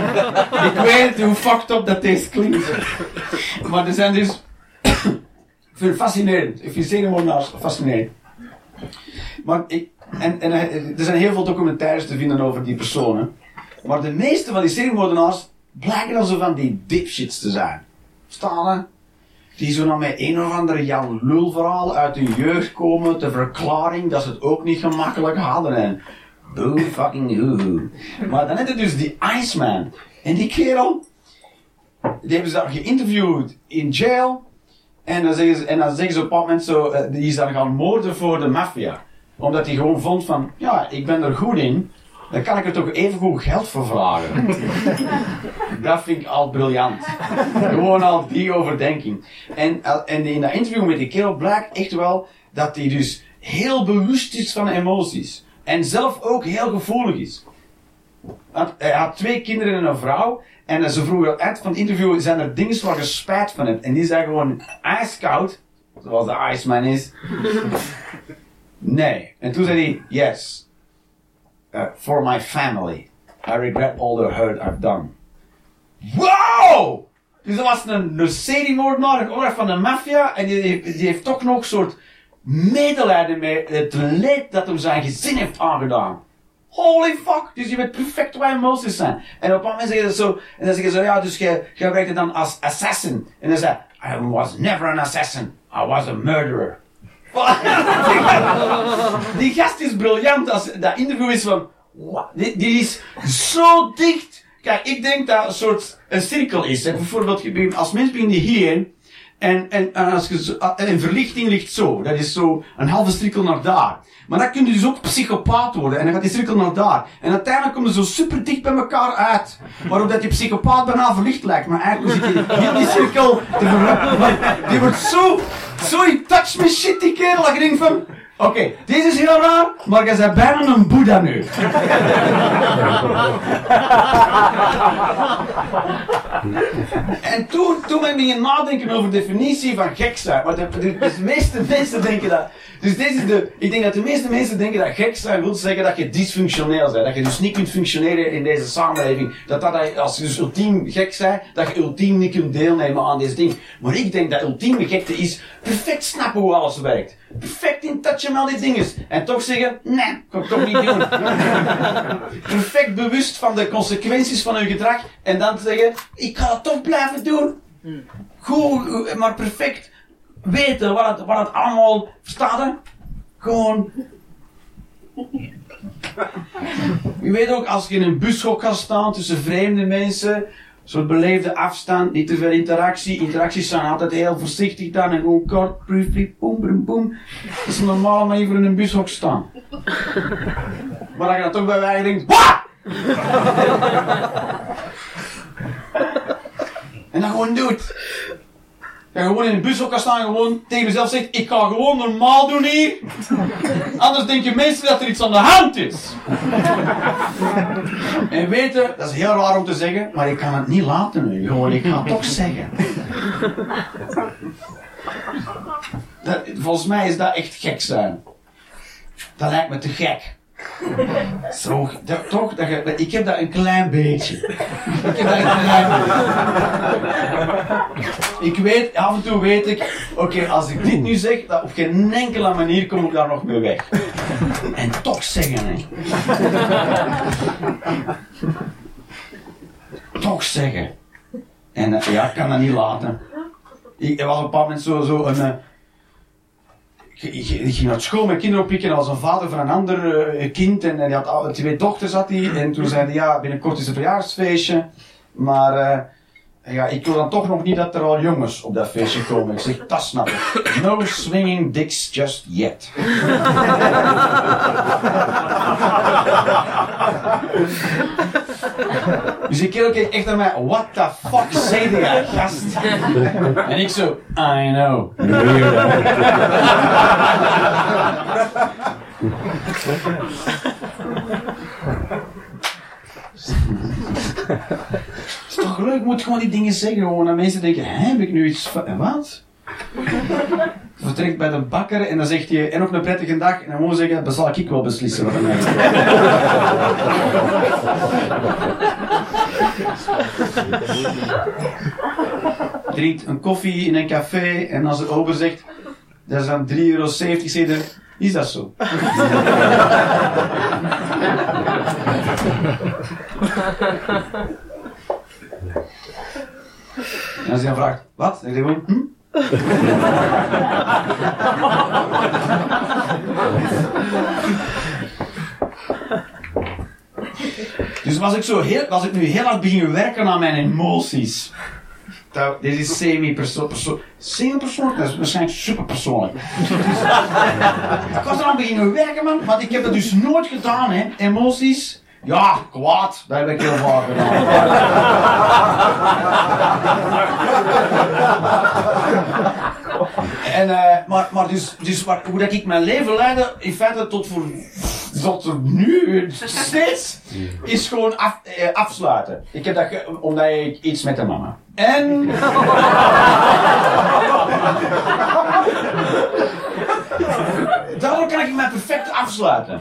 ik weet hoe fucked up dat deze klinkt. Maar er zijn dus... ik vind het fascinerend. Ik vind seriemoordenaars fascinerend. Maar ik... En, en er zijn heel veel documentaires te vinden over die personen. Maar de meeste van die seriemoordenaars blijken dan zo van die dipshits te zijn. Staan Die zo dan met een of andere Jan Lul verhaal uit hun jeugd komen. De verklaring dat ze het ook niet gemakkelijk hadden. En boo fucking hoo Maar dan heb je dus die Iceman. En die kerel. Die hebben ze dan geïnterviewd in jail. En dan zeggen ze, en dan zeggen ze op een moment zo. eh, Die is dan gaan moorden voor de maffia. Omdat hij gewoon vond van. Ja, ik ben er goed in. Dan kan ik er toch even goed geld voor vragen. dat vind ik al briljant. Gewoon al die overdenking. En, en in dat interview met die kerel blijkt echt wel dat hij dus heel bewust is van emoties. En zelf ook heel gevoelig is. Want hij had twee kinderen en een vrouw. En ze vroegen uit van het interview, zijn er dingen waar je van hebt? En die zei gewoon, ijskoud, zoals de Iceman is. nee. En toen zei hij, yes. Uh, for my family. I regret all the hurt I've done. Wow! Dus dat was een, seriemoordenaar, een van de maffia. En die, die heeft toch nog een soort medelijden met het leed dat hem zijn gezin heeft aangedaan. Holy fuck! Dus je weet perfect waar emoties zijn. En op een moment zeggen ze zo, en dan zeggen ze, ja, dus je, je werkte dan als assassin. En dan zei I was never an assassin. I was a murderer. die gast is briljant als dat interview is van, wow, die, is zo dicht. Kijk, ik denk dat een soort een cirkel is. Hè. Bijvoorbeeld, je als mens begin je hierin. En, en, en, als je zo, en verlichting ligt zo. Dat is zo een halve cirkel naar daar. Maar dan kun je dus ook psychopaat worden. En dan gaat die cirkel naar daar. En uiteindelijk komen ze zo super dicht bij elkaar uit. Waarop dat je psychopaat bijna verlicht lijkt. Maar eigenlijk zit je heel die cirkel te Die wordt zo, zo in touch met shit, die kerel. Dat je van... Oké, deze is heel raar, maar jij bent bijna een boeddha nu. En toen, toen ben ik beginnen nadenken over de definitie van gek zijn. Want de, de, meeste mensen denken dat. Dus deze is de. Ik denk dat de meeste mensen denken dat gek zijn wil zeggen dat je dysfunctioneel bent. Dat je dus niet kunt functioneren in deze samenleving. Dat dat als je dus ultiem gek bent, dat je ultiem niet kunt deelnemen aan deze ding. Maar ik denk dat ultieme gekte is perfect snappen hoe alles werkt. Perfect in touch met al die dingen. En toch zeggen, nee, kan ik toch niet doen. perfect bewust van de consequenties van hun gedrag. En dan zeggen, ik ga het toch blijven doen. Goed, maar perfect weten wat het, wat het allemaal staat. Gewoon. Je weet ook, als je in een bushok gaat staan tussen vreemde mensen, soort beleefde afstand, niet te veel interactie. Interacties zijn altijd heel voorzichtig dan en gewoon kort, briefly, boem, boem, boem. Dat is normaal om even in een bushok staan. Maar je dan toch bij wij denkt, WAH! En dan gewoon doet. Je gewoon in een bushok kan staan en gewoon tegen jezelf zegt, ik ga gewoon normaal doen hier. Anders denken mensen dat er iets aan de hand is. en weten, dat is heel raar om te zeggen, maar ik kan het niet laten nu. Gewoon, ik ga het toch zeggen. Dat, volgens mij is dat echt gek zijn. Dat lijkt me te gek. Zo, dat, toch? Dat ik heb dat een klein beetje. Ik heb dat een klein beetje. Ik weet, af en toe weet ik, oké, als ik dit nu zeg, dat op geen enkele manier kom ik daar nog mee weg. En toch zeggen, hè. Toch zeggen. En eh, ja, ik kan dat niet laten. Ik, was een bepaald moment zo, zo een... ik, ging naar school met kinderen oppikken als een vader van een ander eh, kind. En, die had twee dochters had hij. En toen zei hij, ja, binnenkort is het verjaarsfeestje. Maar eh, ja, ik wil dan toch nog niet dat er al jongens op dat feestje komen. Ik zeg, dat snap ik. No swinging dicks just yet. Dus die kerel keek echt naar mij, what the fuck zei jij, gast? En ik zo, I know. Het is toch leuk, ik moet gewoon die dingen zeggen, gewoon dat mensen denken, hè, heb ik nu iets van, wat? Vertrekt bij de bakker en dan zegt hij, en op een prettige dag, en dan moet je zeggen, dat zal ik wel beslissen wat mij Drinkt een koffie in een café en als de ober zegt, dat is dan 3,70 euro, is dat zo? En als hij dan vraagt, wat? Dan zeg je gewoon, hm? Dus was ik, zo heel, was ik nu heel hard beginnen werken aan mijn emoties. Dat, dit is semi-persoonlijk. Semi-persoonlijk, dat is waarschijnlijk superpersoonlijk. Ik was eraan beginnen werken, man. Want ik heb dat dus nooit gedaan, hè. Emoties. Ja, kwaad. Dat heb ik heel vaak gedaan. En, uh, maar, maar dus, dus waar, hoe dat ik mijn leven leidde, in feite tot voor tot nu steeds, is gewoon af, eh, afsluiten. Ik heb dat ge, omdat ik iets met de mama. En. Daardoor kan ik mij perfect afsluiten.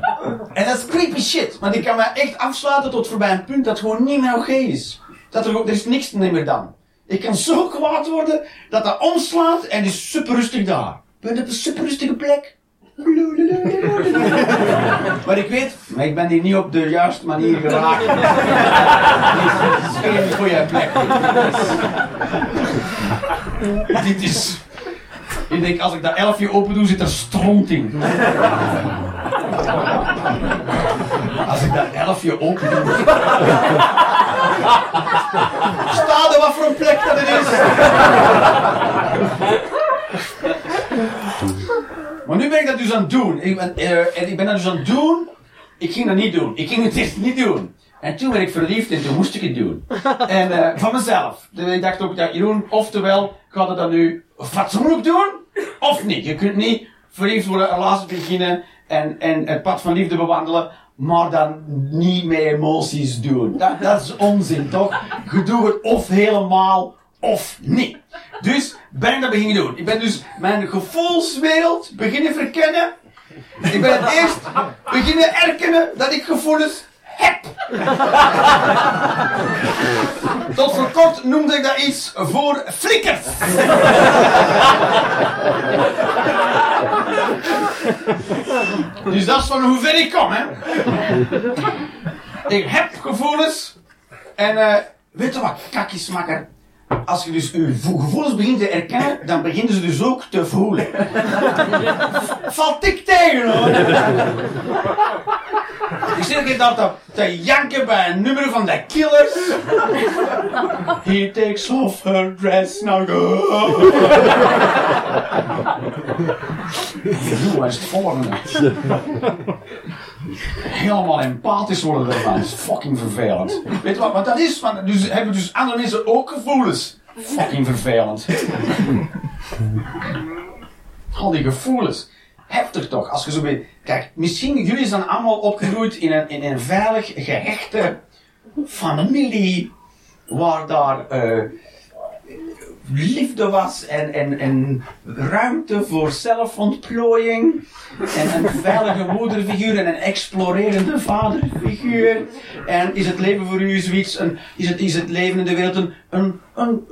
En dat is creepy shit, want ik kan mij echt afsluiten tot voorbij een punt dat gewoon niet meer oké is. Dat er, er is niks meer dan. Ik kan zo kwaad worden dat dat omslaat en is super rustig daar. Ik ben op een super rustige plek. maar ik weet, maar ik ben hier niet op de juiste manier geraakt. Dit is geen goede plek. Dit is. Ik denk, als ik dat elfje open doe, zit er stront in. Als ik dat elfje open doe. Sta er wat voor een plek dat het is. Maar nu ben ik dat dus aan het doen. Ik ben, en ik ben dat dus aan het doen. Ik ging dat niet doen. Ik ging het eerst niet doen. En toen werd ik verliefd en toen moest ik het doen. En uh, van mezelf. Dus ik dacht ook, dat Jeroen, oftewel, ga het dan nu fatsoenlijk doen, of niet. Je kunt niet verliefd worden, relatie beginnen en, en het pad van liefde bewandelen, maar dan niet met emoties doen. Dat, dat is onzin, toch? Je doet het of helemaal of niet. Dus ben ik dat beginnen doen. Ik ben dus mijn gevoelswereld beginnen verkennen. Ik ben het eerst beginnen erkennen dat ik gevoelens heb. Tot voor kort noemde ik dat iets voor flikkers. dus dat is van hoe ver ik kom, hè. Ik heb gevoelens. En uh, weet je wat, kakjesmakker? Als je dus je gevoelens begint te erkennen, dan beginnen ze dus ook te voelen. Valt ik tegen hoor. Ik zit keer dat te, te janken bij een nummer van de Killers. He takes off her dress, now go. Hoe is het volgende? Helemaal empathisch worden. Dat is fucking vervelend. Weet je wat, wat dat is? Want dus hebben dus andere mensen ook gevoelens. Fucking vervelend. Al die gevoelens. Heftig toch, als je zo weet. Kijk, misschien jullie zijn allemaal opgegroeid in een, in een veilig, gehechte familie. Waar daar uh, liefde was en, en, en ruimte voor zelfontplooiing. En een veilige moederfiguur en een explorerende vaderfiguur. En is het leven voor u zoiets, een, is, het, is het leven in de wereld een, een, een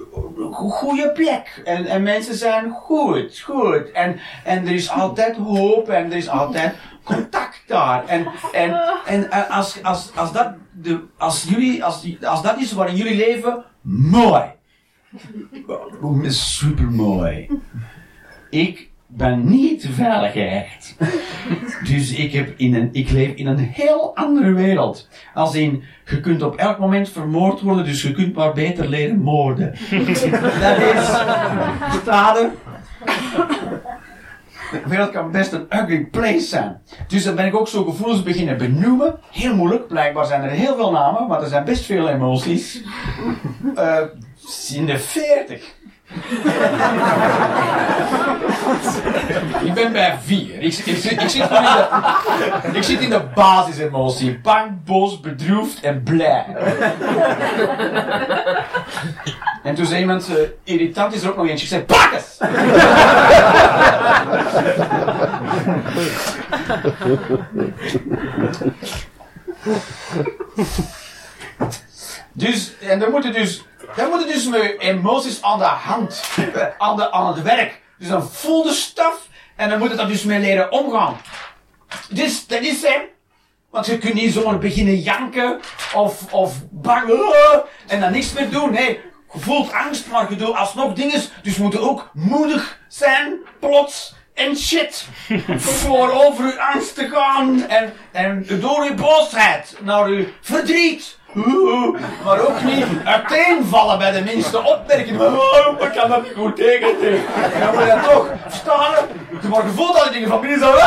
goede plek. En, en mensen zijn goed, goed. En, en er is altijd hoop en er is altijd contact daar. En, en, en als, als, als, dat, de, als, jullie, als, als dat is waarin jullie leven, mooi. Super mooi. Ik ben niet veilig gehecht. Dus ik, heb in een, ik leef in een heel andere wereld. Als in, je kunt op elk moment vermoord worden, dus je kunt maar beter leren moorden. Dat is, staden. De wereld kan best een ugly place zijn. Dus dan ben ik ook zo gevoelens beginnen benoemen. Heel moeilijk. Blijkbaar zijn er heel veel namen, maar er zijn best veel emoties. Uh, in de 40. ik ben bij vier. Ik, ik, ik, zit in de, ik zit in de basisemotie. Bang, boos, bedroefd en blij. en toen zei iemand, uh, irritant is er ook nog eentje. Ik zei, pak eens! dus, en dan moeten dus dan moeten dus met emoties aan de hand, aan, de, aan het werk. Dus dan voel de staf en dan moet het dan dus mee leren omgaan. Dus dat is hem. Want je kunt niet zomaar beginnen janken of, of bang en dan niks meer doen. Nee, je voelt angst, maar je doet alsnog dingen. Dus je moet ook moedig zijn, plots en shit. Voor over uw angst te gaan en, en door uw boosheid naar uw verdriet maar ook niet uiteenvallen bij de minste opmerking. Oh, ik kan dat niet goed tegen. En dan moet je toch staan. Je voelt al die dingen van binnen zo.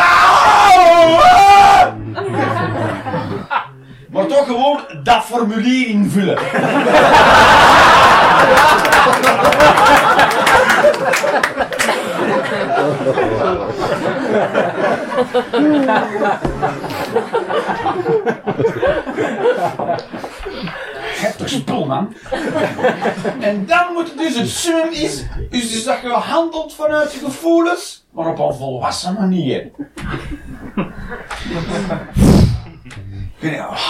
Maar toch gewoon dat formulier invullen. Heftig spul, man. En dan moet dus het sum is, dus dat je handelt vanuit je gevoelens, maar op een volwassen manier.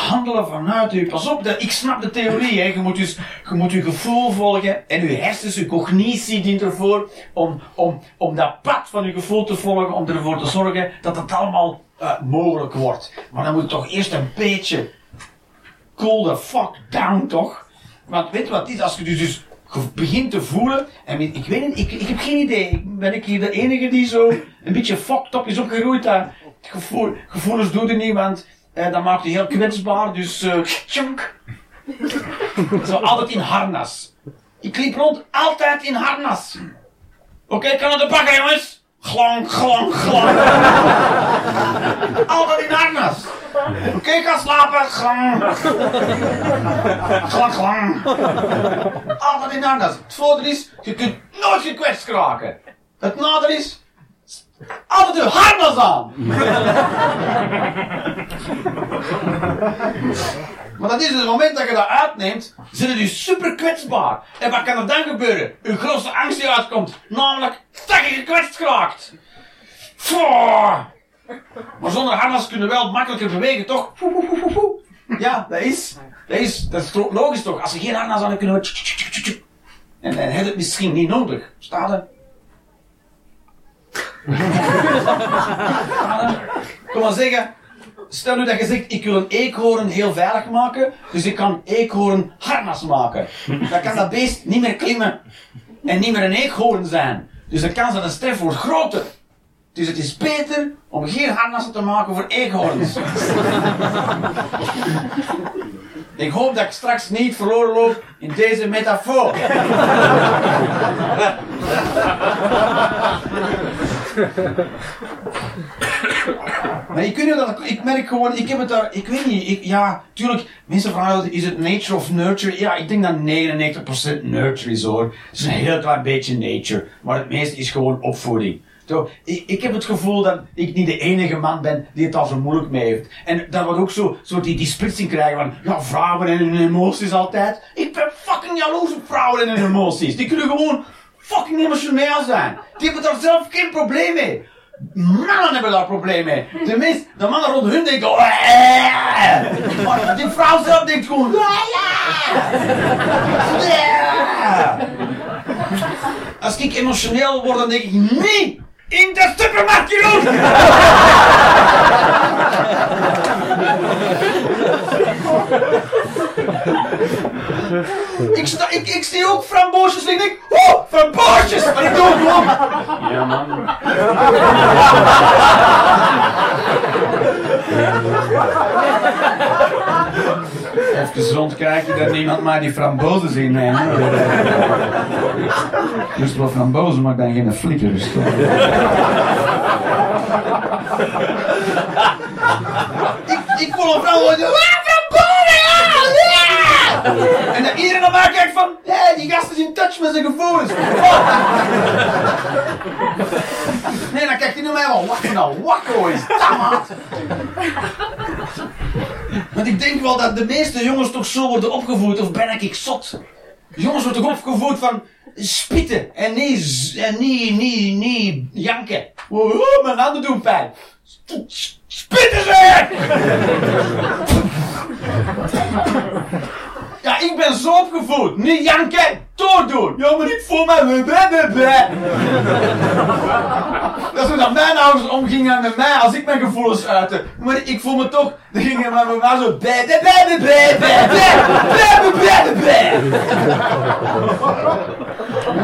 handelen vanuit u. Pas op, ik snap de theorie. Hè. Je, moet dus, je moet je gevoel volgen en je hersens, je cognitie dient ervoor om, om, om dat pad van je gevoel te volgen, om ervoor te zorgen dat het allemaal uh, mogelijk wordt. Maar dan moet je toch eerst een beetje cool the fuck down, toch? Want weet je wat het is? Als je dus, dus begint te voelen, en ik weet niet, ik, ik heb geen idee, ben ik hier de enige die zo een beetje fucked up is opgegroeid daar? Gevoel, gevoelens doet er niet, want dat maakt je heel kwetsbaar, dus uh, tjunk. Zo altijd in harnas. Ik liep rond altijd in harnas. Oké, okay, kan het de jongens? Glang, glang, glang. altijd in harnas. Oké, ga slapen. Glang. Glang, glang. Altijd in harnas. Het voordeel is, je kunt nooit gekwetst raken. Het nadeel is, altijd de harnas aan. maar dat is het moment dat je dat uitneemt, zit je super kwetsbaar. En wat kan er dan gebeuren? Uw grootste angst die uitkomt, namelijk dat je gekwetst geraakt. Maar zonder harnas kunnen we wel makkelijker bewegen, toch? Ja, dat is, dat is, dat is logisch toch? Als je geen harnas aan kunnen we... En, en heb het misschien niet nodig. Staat er? Kom maar zeggen, stel nu dat je zegt, ik wil een eekhoorn heel veilig maken, dus ik kan eekhoorn harnas maken. Dan kan dat beest niet meer klimmen en niet meer een eekhoorn zijn. Dus de kans dat een stref wordt groter. Dus het is beter om geen harnassen te maken voor eekhoorns. Ik hoop dat ik straks niet verloren loop in deze metafoor. Maar ik, weet dat, ik merk gewoon, ik heb het daar, ik weet niet, ik, ja, tuurlijk, mensen vragen, is het nature of nurture? Ja, ik denk dat 99% nurture is hoor. Het is een heel klein beetje nature, maar het meeste is gewoon opvoeding. Zo, ik, ik heb het gevoel dat ik niet de enige man ben die het al zo moeilijk mee heeft. En dat we ook zo, zo die, die splitsing krijgen van, ja, vrouwen en hun emoties altijd. Ik ben fucking jaloers op vrouwen en hun emoties. Die kunnen gewoon fucking emotioneel zijn. Die hebben daar zelf geen probleem mee. Mannen hebben daar probleem mee. Tenminste, de mannen rond hun denken, oh, maar die vrouw zelf denkt gewoon, Als ik emotioneel word, dan denk ik, nee, in de supermarkt, Jeroen! ik, sta, ik, ik zie ook framboosjes en ik denk, oh, framboosjes! Maar ik doe gewoon. Ja, man. Even rondkijken dat niemand maar die frambozen zien neemt. Dus wel frambozen, maar ik ben geen flipper. Dus ik, ik voel een vrouw worden. En dat iedereen naar mij kijkt van, hé, die gast is in touch met zijn gevoelens. Nee, dan kijkt hij naar mij van, wat nou wakko is dat, maat? Want ik denk wel dat de meeste jongens toch zo worden opgevoed, of ben ik zot? Jongens worden toch opgevoed van spitten en niet, en niet, niet, niet janken. Oh, mijn handen doen pijn. Spitten ze! Ja, ik ben zo opgevoed. Niet janken, doordoen. Ja, maar ik voel me. Dat is hoe dat mijn ouders omgingen met mij als ik mijn gevoelens uitte. Maar ik voel me toch, dan gingen mijn mama zo bleh, bleh, bleh, bleh, bleh.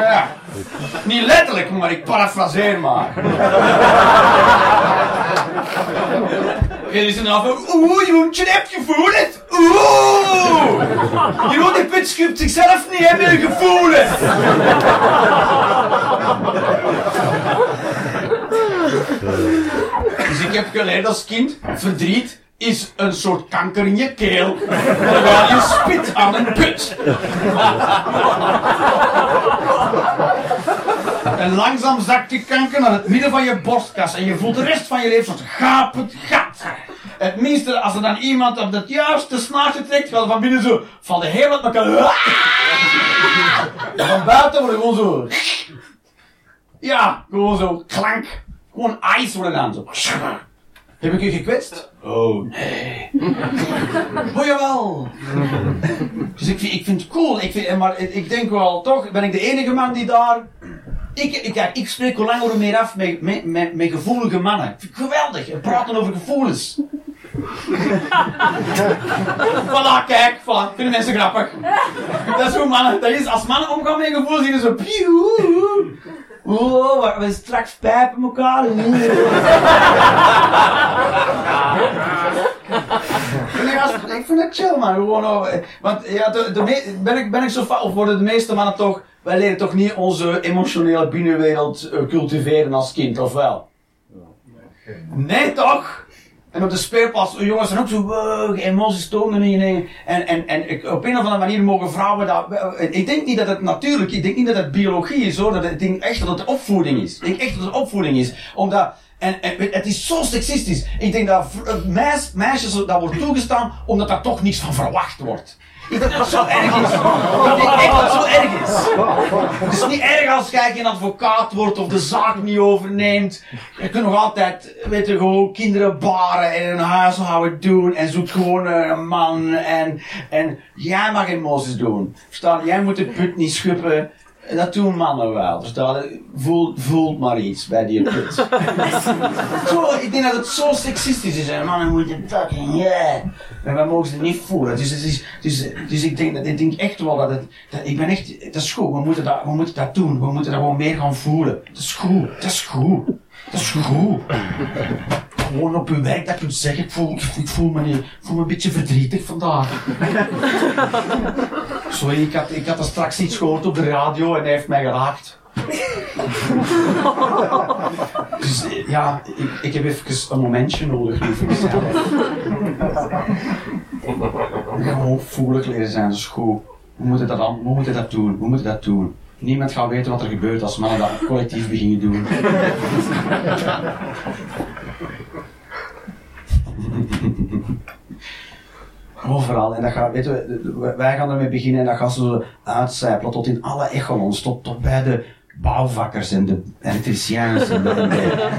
Ja. Niet letterlijk, maar ik parafraseer maar. Jullie zijn dan van, oeh, Joentje hebt gevoelens. Oeh! Jeroen die put schuipt zichzelf niet hebben gevoelens. Dus ik heb geleerd als kind, verdriet is een soort kanker in je keel. Terwijl je spit aan een put. En langzaam zakt die kanker naar het midden van je borstkas en je voelt de rest van je leven zo'n gapend gat. Het minste, als er dan iemand op het juiste snaartje trekt, gaat van binnen zo, van de heel wat elkaar. En van buiten wordt het gewoon zo. Ja, gewoon zo klank. Gewoon ijs worden aan. Zo. Heb ik u gekwetst? Oh nee. Oh jawel. Dus ik vind, ik vind het cool. Ik vind, maar ik denk wel, toch ben ik de enige man die daar. Ik, ik, kijk, ik spreek hoe langer meer af met, met, met, met gevoelige mannen. Het geweldig. We praten over gevoelens. voilà, kijk, voilà. Vinden mensen grappig. Dat is hoe mannen, dat is, als mannen omgaan met gevoelens, zien ze zo. pieuw. Oh, waar we straks pijpen elkaar. Ik vind het chill man, gewoon over. Want ja, de, de ben, ik, ben ik zo fout, of worden de meeste mannen toch, wij leren toch niet onze emotionele binnenwereld eh, cultiveren als kind, of wel? Nee toch? En op de speelplaats, eh, jongens zijn ook zo, wow, emoties tonen in En, en, en op een of andere manier mogen vrouwen dat, eh, ik denk niet dat het natuurlijk, ik denk niet dat het biologie is hoor, dat het, ik denk echt dat het opvoeding is. Ik denk echt dat het opvoeding is. Omdat, en, en het is zo seksistisch. Ik denk dat eh, meis, meisjes dat wordt toegestaan omdat daar toch niets van verwacht wordt. Ik denk dat dat zo erg is. Ik denk dat het zo erg is. Het is niet erg als jij geen advocaat wordt of de zaak niet overneemt. Je kunt nog altijd, weet je, gewoon kinderen baren en een huishouden doen en zoekt gewoon een man en, en jij mag emoties doen. Verstaan? Jij moet de put niet schuppen. Dat doen mannen wel. Verstaan? Voelt, voelt maar iets bij die put. zo, ik denk dat het zo seksistisch is. En mannen moeten fucking yeah. En wij mogen ze niet voelen. Dus, het is, dus, dus ik, denk, dat- ik denk echt wel dat het. Dat, ik ben echt. Dat is goed. We moeten dat, we moeten dat doen. We moeten dat gewoon meer gaan voelen. Dat is goed. Dat is goed. Dat is goed. Gewoon op uw werk dat je kunt zeggen. Ik voel, ik, voel, me, ik voel me een beetje verdrietig vandaag. Sorry, ik had, ik had er straks iets gehoord op de radio en hij heeft mij geraakt. Dus eh, ja, ik, ik heb even een momentje nodig nu voor mezelf. Gewoon voelig leren zijn, dat is goed. We moeten dat, we moeten dat doen, we moeten dat doen. Niemand gaat weten wat er gebeurt als mannen dat collectief beginnen doen. Overal. En dat gaat, weet je, wij gaan ermee beginnen en dat gaat zo uitcijpelen tot in alle echelons, tot, tot bij de bouwvakkers en de elektriciëns en, en, de-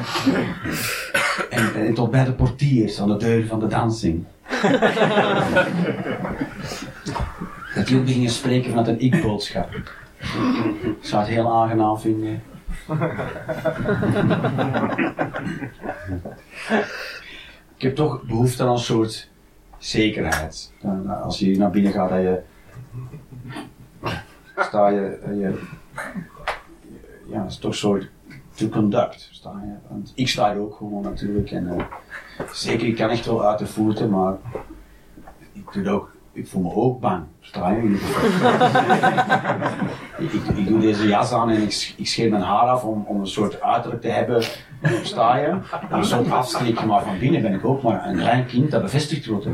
en, en tot bij de portiers aan de deur van de dansing. Dat die ook beginnen spreken vanuit een ik-boodschap. Ik zou het heel aangenaam vinden. Ik heb toch behoefte aan een soort zekerheid. Dan, Als je naar binnen gaat, dat je. sta je. je ja, het is toch een soort. to conduct. Sta je. Want ik sta er ook gewoon natuurlijk. En, eh, zeker, ik kan echt wel uit de voeten, maar. Ik, doe ook, ik voel me ook bang. Sta je? ik, ik, doe deze jas aan en ik, ik scheer mijn haar af om, om een soort uiterlijk te hebben sta je, een soort afsteekje, maar van binnen ben ik ook maar een klein kind dat bevestigd wordt.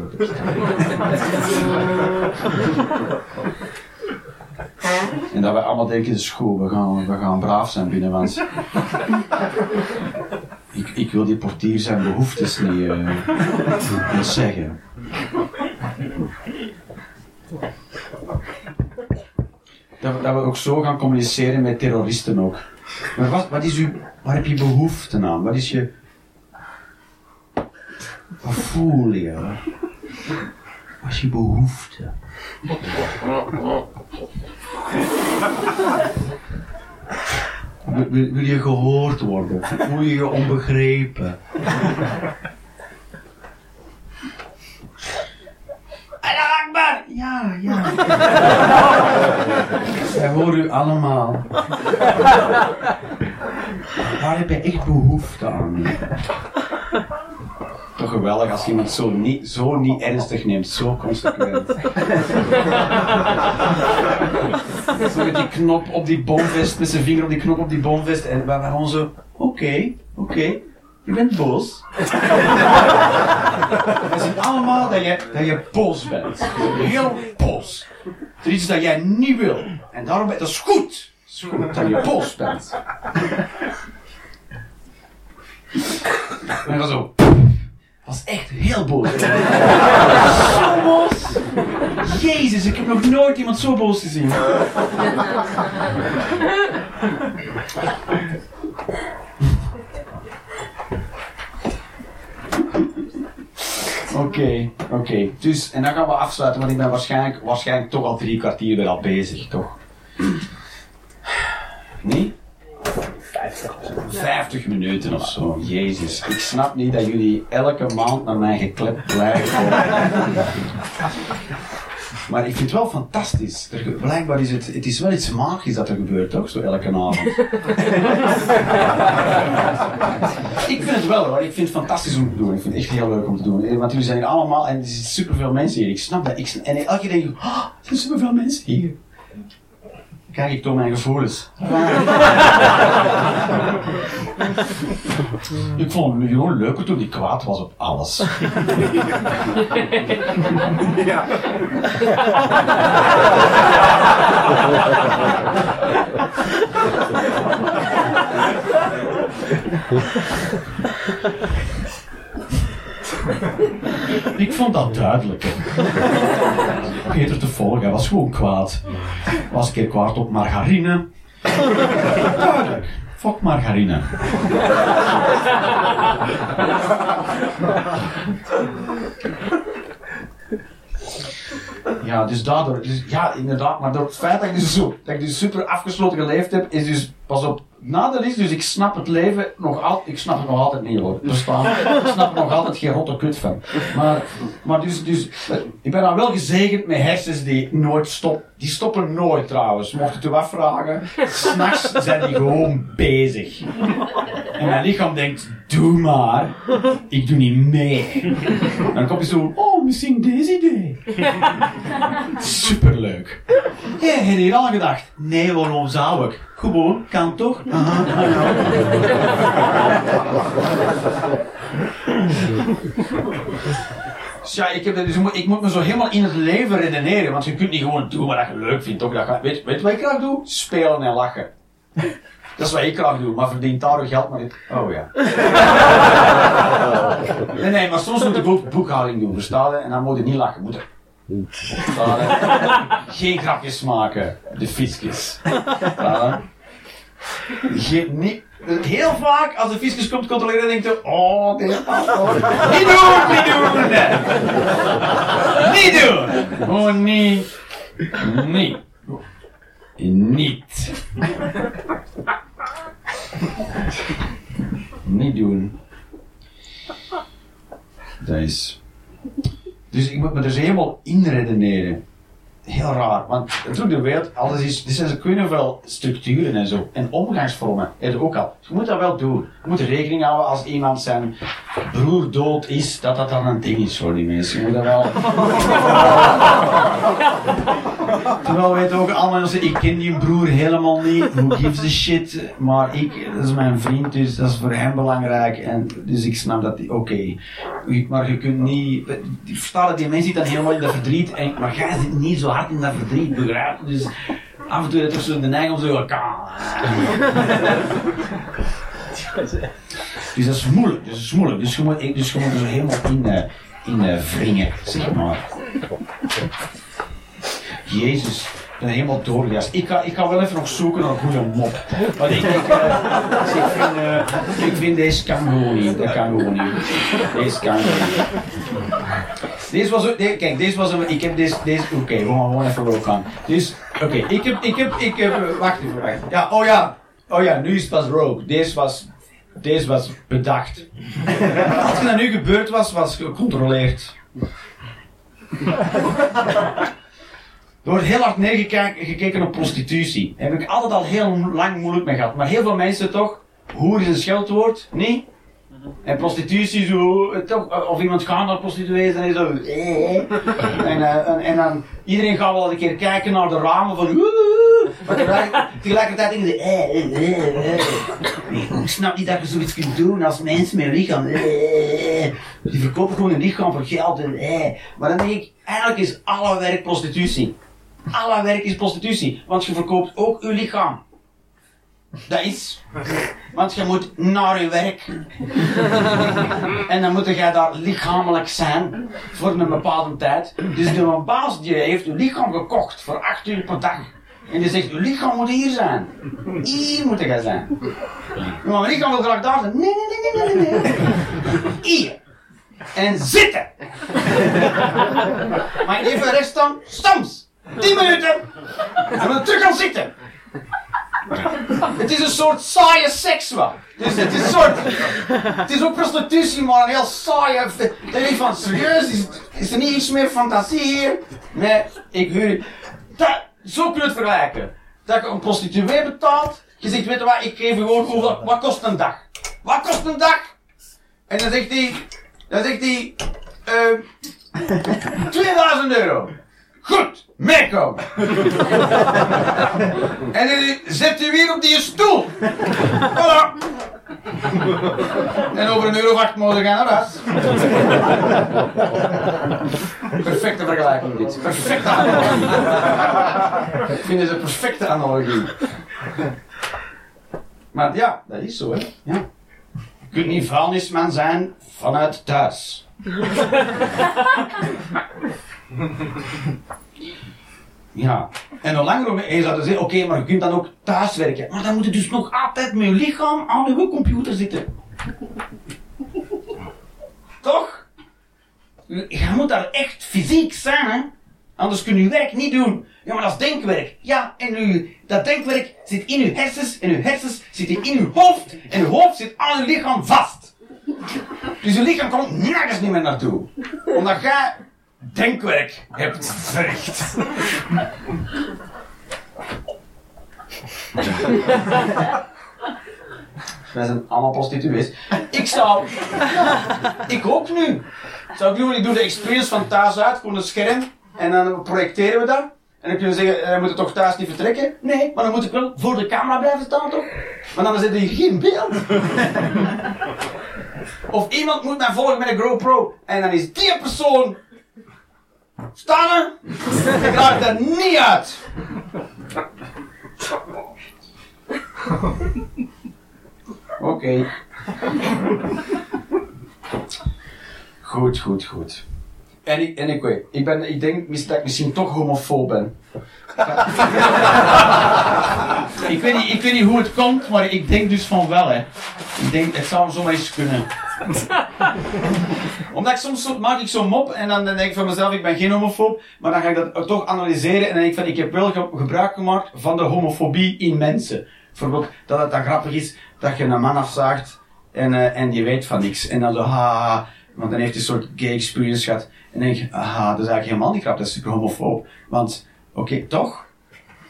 En dat we allemaal denken, is goed, we gaan, we gaan braaf zijn binnen, want ik, ik wil die portier zijn behoeftes niet, niet zeggen. Dat we, dat we ook zo gaan communiceren met terroristen ook. Maar wat, wat is uw, waar heb je behoefte aan? Wat is je... Wat voel je? Wat is je behoefte? Wil, wil- wil je gehoord worden? Voel je je onbegrepen? Allah Akbar! Ja, ja. Wij horen u allemaal. Waar heb je echt behoefte aan? Toch geweldig als iemand zo niet, zo niet ernstig neemt, zo consequent. zo met die knop op die boomvest, met zijn vinger op die knop op die boomvest. En wij waren gewoon zo, oké, oké, je bent boos. We zien allemaal dat je, dat je boos bent. Heel boos. Er is iets dat jij niet wil. En daarom ben dat is goed. Het is goed dat je boos bent. En dan zo. Was echt heel boos. zo boos. Jezus, ik heb nog nooit iemand zo boos gezien. Oké, oké. Dus, en dan gaan we afsluiten, want ik ben waarschijnlijk, waarschijnlijk toch al drie kwartier er al bezig, toch? Nee? 50 minuten of zo, jezus. Ik snap niet dat jullie elke maand naar mij geklept blijven. Maar ik vind het wel fantastisch. Er, blijkbaar is het, het is wel iets magisch dat er gebeurt, toch? Zo elke avond. ik vind het wel hoor. Ik vind het fantastisch om te doen. Ik vind het echt heel leuk om te doen. Eh, Want jullie zijn hier allemaal en er zitten superveel mensen hier. Ik snap dat. Ik, en elke keer denk ik, oh, er zijn superveel mensen hier. Kijk, ik toon mijn gevoelens. ik vond het gewoon leuker toen ik kwaad was op alles. Ik vond dat duidelijk. Peter te volgen, hij was gewoon kwaad. Was een keer kwaad op margarine. Duidelijk. Fok margarine. Ja, dus daardoor, dus, ja inderdaad, maar door het feit dat ik dus zo, dat ik dus super afgesloten geleefd heb, is dus, pas op, nadeel is dus, ik snap het leven nog altijd, ik snap het nog altijd niet hoor, verstaan. Ik snap er nog altijd geen rotte kut van. Maar, maar dus, dus, eh, ik ben dan wel gezegend met hersens die nooit stoppen. Die stoppen nooit trouwens, mocht je het u afvragen. S'nachts zijn die gewoon bezig. En mijn lichaam denkt, doe maar, ik doe niet mee. En dan komt hij zo, oh, misschien deze idee. Superleuk. Hé, heb je hier al aan gedacht? Nee, waarom zou ik? Gewoon, kan toch? Aha, aha. Dus ja, ik, heb, dus, ik moet- ik moet me zo helemaal in het leven redeneren, want je kunt niet gewoon doen wat je leuk vindt. Toch? Dat weet, weet je wat ik graag doe? Spelen en lachen. Dat is wat ik graag doe, maar verdient daar ook geld maar niet. Oh ja. Nee, nee, maar soms moet je boek, boekhouding doen, verstaan? En dan moet je niet lachen, moet je. Geen grapjes maken, de fiscus. Geen, niet, heel vaak als de fiscus komt controleren, denkt je, oh, dit oh. Niet doen, niet doen! Niet doen! Gewoon niet. Niet. Niet. Doen. Dat is. Dus ik moet me zo helemaal inredeneren. Heel raar, want het doet de wereld, alles is, er zijn kunnen wel structuren en zo, en omgangsvormen, heb je ook al. Dus je moet dat wel doen. Je moet rekening houden als iemand zijn broer dood is, dat dat dan een ding is voor die mensen. Je moet dat wel... Terwijl wij het ook allemaal zeggen, ik ken die broer helemaal niet, who gives a shit, maar ik, dat is mijn vriend, dus dat is voor hem belangrijk. En, dus ik snap dat, oké. Maar je kunt niet, die dat die mensen zitten dan helemaal in dat verdriet, en, maar jij zit niet zo hard in dat verdriet, begrijp je? Dus af en toe toch zo de neiging om zo, dus dat is moeilijk, dus dat is moeilijk. Dus je moet, dus er helemaal in, uh, in uh, wringen, zeg maar. Jezus, ben helemaal doorgejast. Ik ik ga wel even nog zoeken naar een goede mop. Want ik, ik, uh, ik, vind, uh, ik vind deze kan gewoon niet. Dat kan gewoon niet. Deze kan niet. Deze was, kijk, deze was een, ik heb deze, deze, oké, we gaan gewoon even lopen Dus, oké, ik heb, ik heb, ik heb, wacht even, wacht. Ja, oh ja, oh ja, nu is het pas rogue. Deze was, deze was bedacht. Als er nu gebeurd was, was gecontroleerd. Er wordt heel hard neergekeken op prostitutie. Daar heb ik altijd al heel lang moeilijk mee gehad. Maar heel veel mensen toch, hoer is een scheldwoord, niet? En prostitutie zo, toch, of iemand gaat naar prostituees en zo. Eh, en, uh, en, en, dan, iedereen gaat wel een keer kijken naar de ramen van. Maar tegelijkertijd denken ze. Eh, ik snap niet dat je zoiets kunt doen als mensen met een lichaam. Die verkopen gewoon een lichaam voor geld. Maar dan denk ik, eigenlijk is alle werk prostitutie. Alle werk is prostitutie, want je verkoopt ook je lichaam. Dat is. Want je moet naar je werk. en dan moet jij daar lichamelijk zijn voor een bepaalde tijd. Dus de baas die heeft je lichaam gekocht voor 8 uur per dag. En die zegt, je lichaam moet hier zijn. Hier moet jij zijn. Maar mijn lichaam wil graag daar zijn. Nee, nee, nee, nee, nee. nee. Hier. En zitten. maar even rest dan, soms. 10 minuten. En dan terug gaan zitten. Het is een soort saaie seks, man. Dus het is een soort. Het is ook prostitutie, maar een heel saaie. Denk van serieus, is, er niet iets meer fantasie hier? Nee, ik huur. Dat, zo kun je het vergelijken. Dat je een prostituee betaalt. Je zegt, weet je wat, ik geef gewoon hoeveel. Wat kost een dag? Wat kost een dag? En dan zegt hij. Dan zegt hij. Uh, 2000 euro. Goed, meekomen. en dan zet u weer op die stoel. Voilà. En over een euro gaan naar huis. Perfecte vergelijking dit. Perfecte analogie. Ik vind deze een perfecte analogie. Maar ja, dat is zo hè. Ja. Je kunt niet vuilnisman zijn vanuit thuis. Ja. En hoe langer eens zouden zeggen, oké, maar je kunt dan ook thuis werken. Maar dan moet je dus nog altijd met je lichaam aan de computer zitten. Toch? Je moet daar echt fysiek zijn, hè? Anders kun je werk niet doen. Ja, maar dat is denkwerk. Ja, en u, dat denkwerk zit in uw hersens, en uw hersens zitten in uw hoofd, en uw hoofd zit aan uw lichaam vast. Dus uw lichaam komt nergens niet meer naartoe. Omdat jij denkwerk hebt verricht. Wij zijn allemaal prostituees. Ik zou. Ik ook nu. Zou ik doen, de experience van thuis uit, gewoon een scherm. En dan projecteren we dat. En dan kunnen we zeggen, we moeten toch thuis niet vertrekken? Nee, maar dan moet ik wel voor de camera blijven staan, toch? Maar dan zit er hier geen beeld. of iemand moet mij volgen met een GoPro. En dan is die persoon Staan Ik raak er niet uit! Oké. Okay. Goed, goed, goed. En ik, en ik weet, ik, ben, ik denk dat ik misschien toch homofoob ben. ik, weet niet, ik weet niet hoe het komt, maar ik denk dus van wel, hè. Ik denk, het zou zomaar eens kunnen. Omdat ik soms maak ik zo'n mop en dan denk ik van mezelf, ik ben geen homofoob. Maar dan ga ik dat toch analyseren en dan denk ik van, ik heb wel gebruik gemaakt van de homofobie in mensen. Bijvoorbeeld dat het dan grappig is dat je een man afzaagt en, uh, en die weet van niks. En dan zo, ha, want dan heeft hij een soort gay experience gehad. En dan denk je, aha, dat is eigenlijk helemaal niet grappig, dat is super homofoob. Want, oké, toch?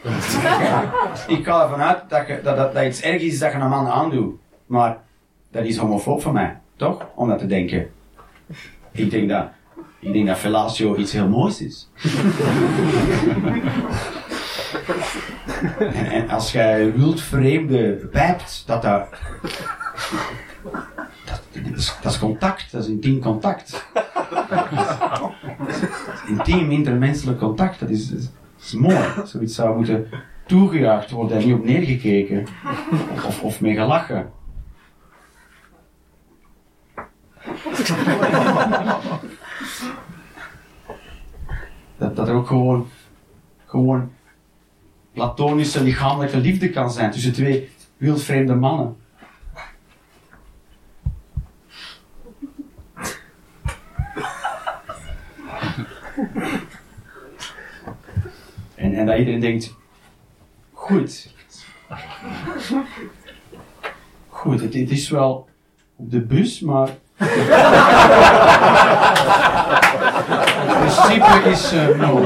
ik ga ervan uit dat, je, dat, dat, dat iets erg is dat je een man aandoet. Maar dat is homofoob voor mij, toch? Om dat te denken. Ik denk dat Ik denk dat fellatio iets heel moois is. en, als jij wildvreemde pijpt, dat dat... Dat, is, dat contact, dat is intiem contact. intiem intermenselijk contact, dat is, dat is mooi. Zoiets zou moeten toegejuicht worden en niet op neergekeken. Of, of mee gelachen. Dat, dat er ook gewoon, gewoon platonische lichamelijke liefde kan zijn tussen twee wildvreemde mannen. En, en dat iedereen denkt, goed. Goed, het, het is wel op de bus, maar het principe is uh, no.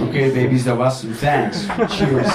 Oké, baby's, dat was hem. Thanks. Cheers.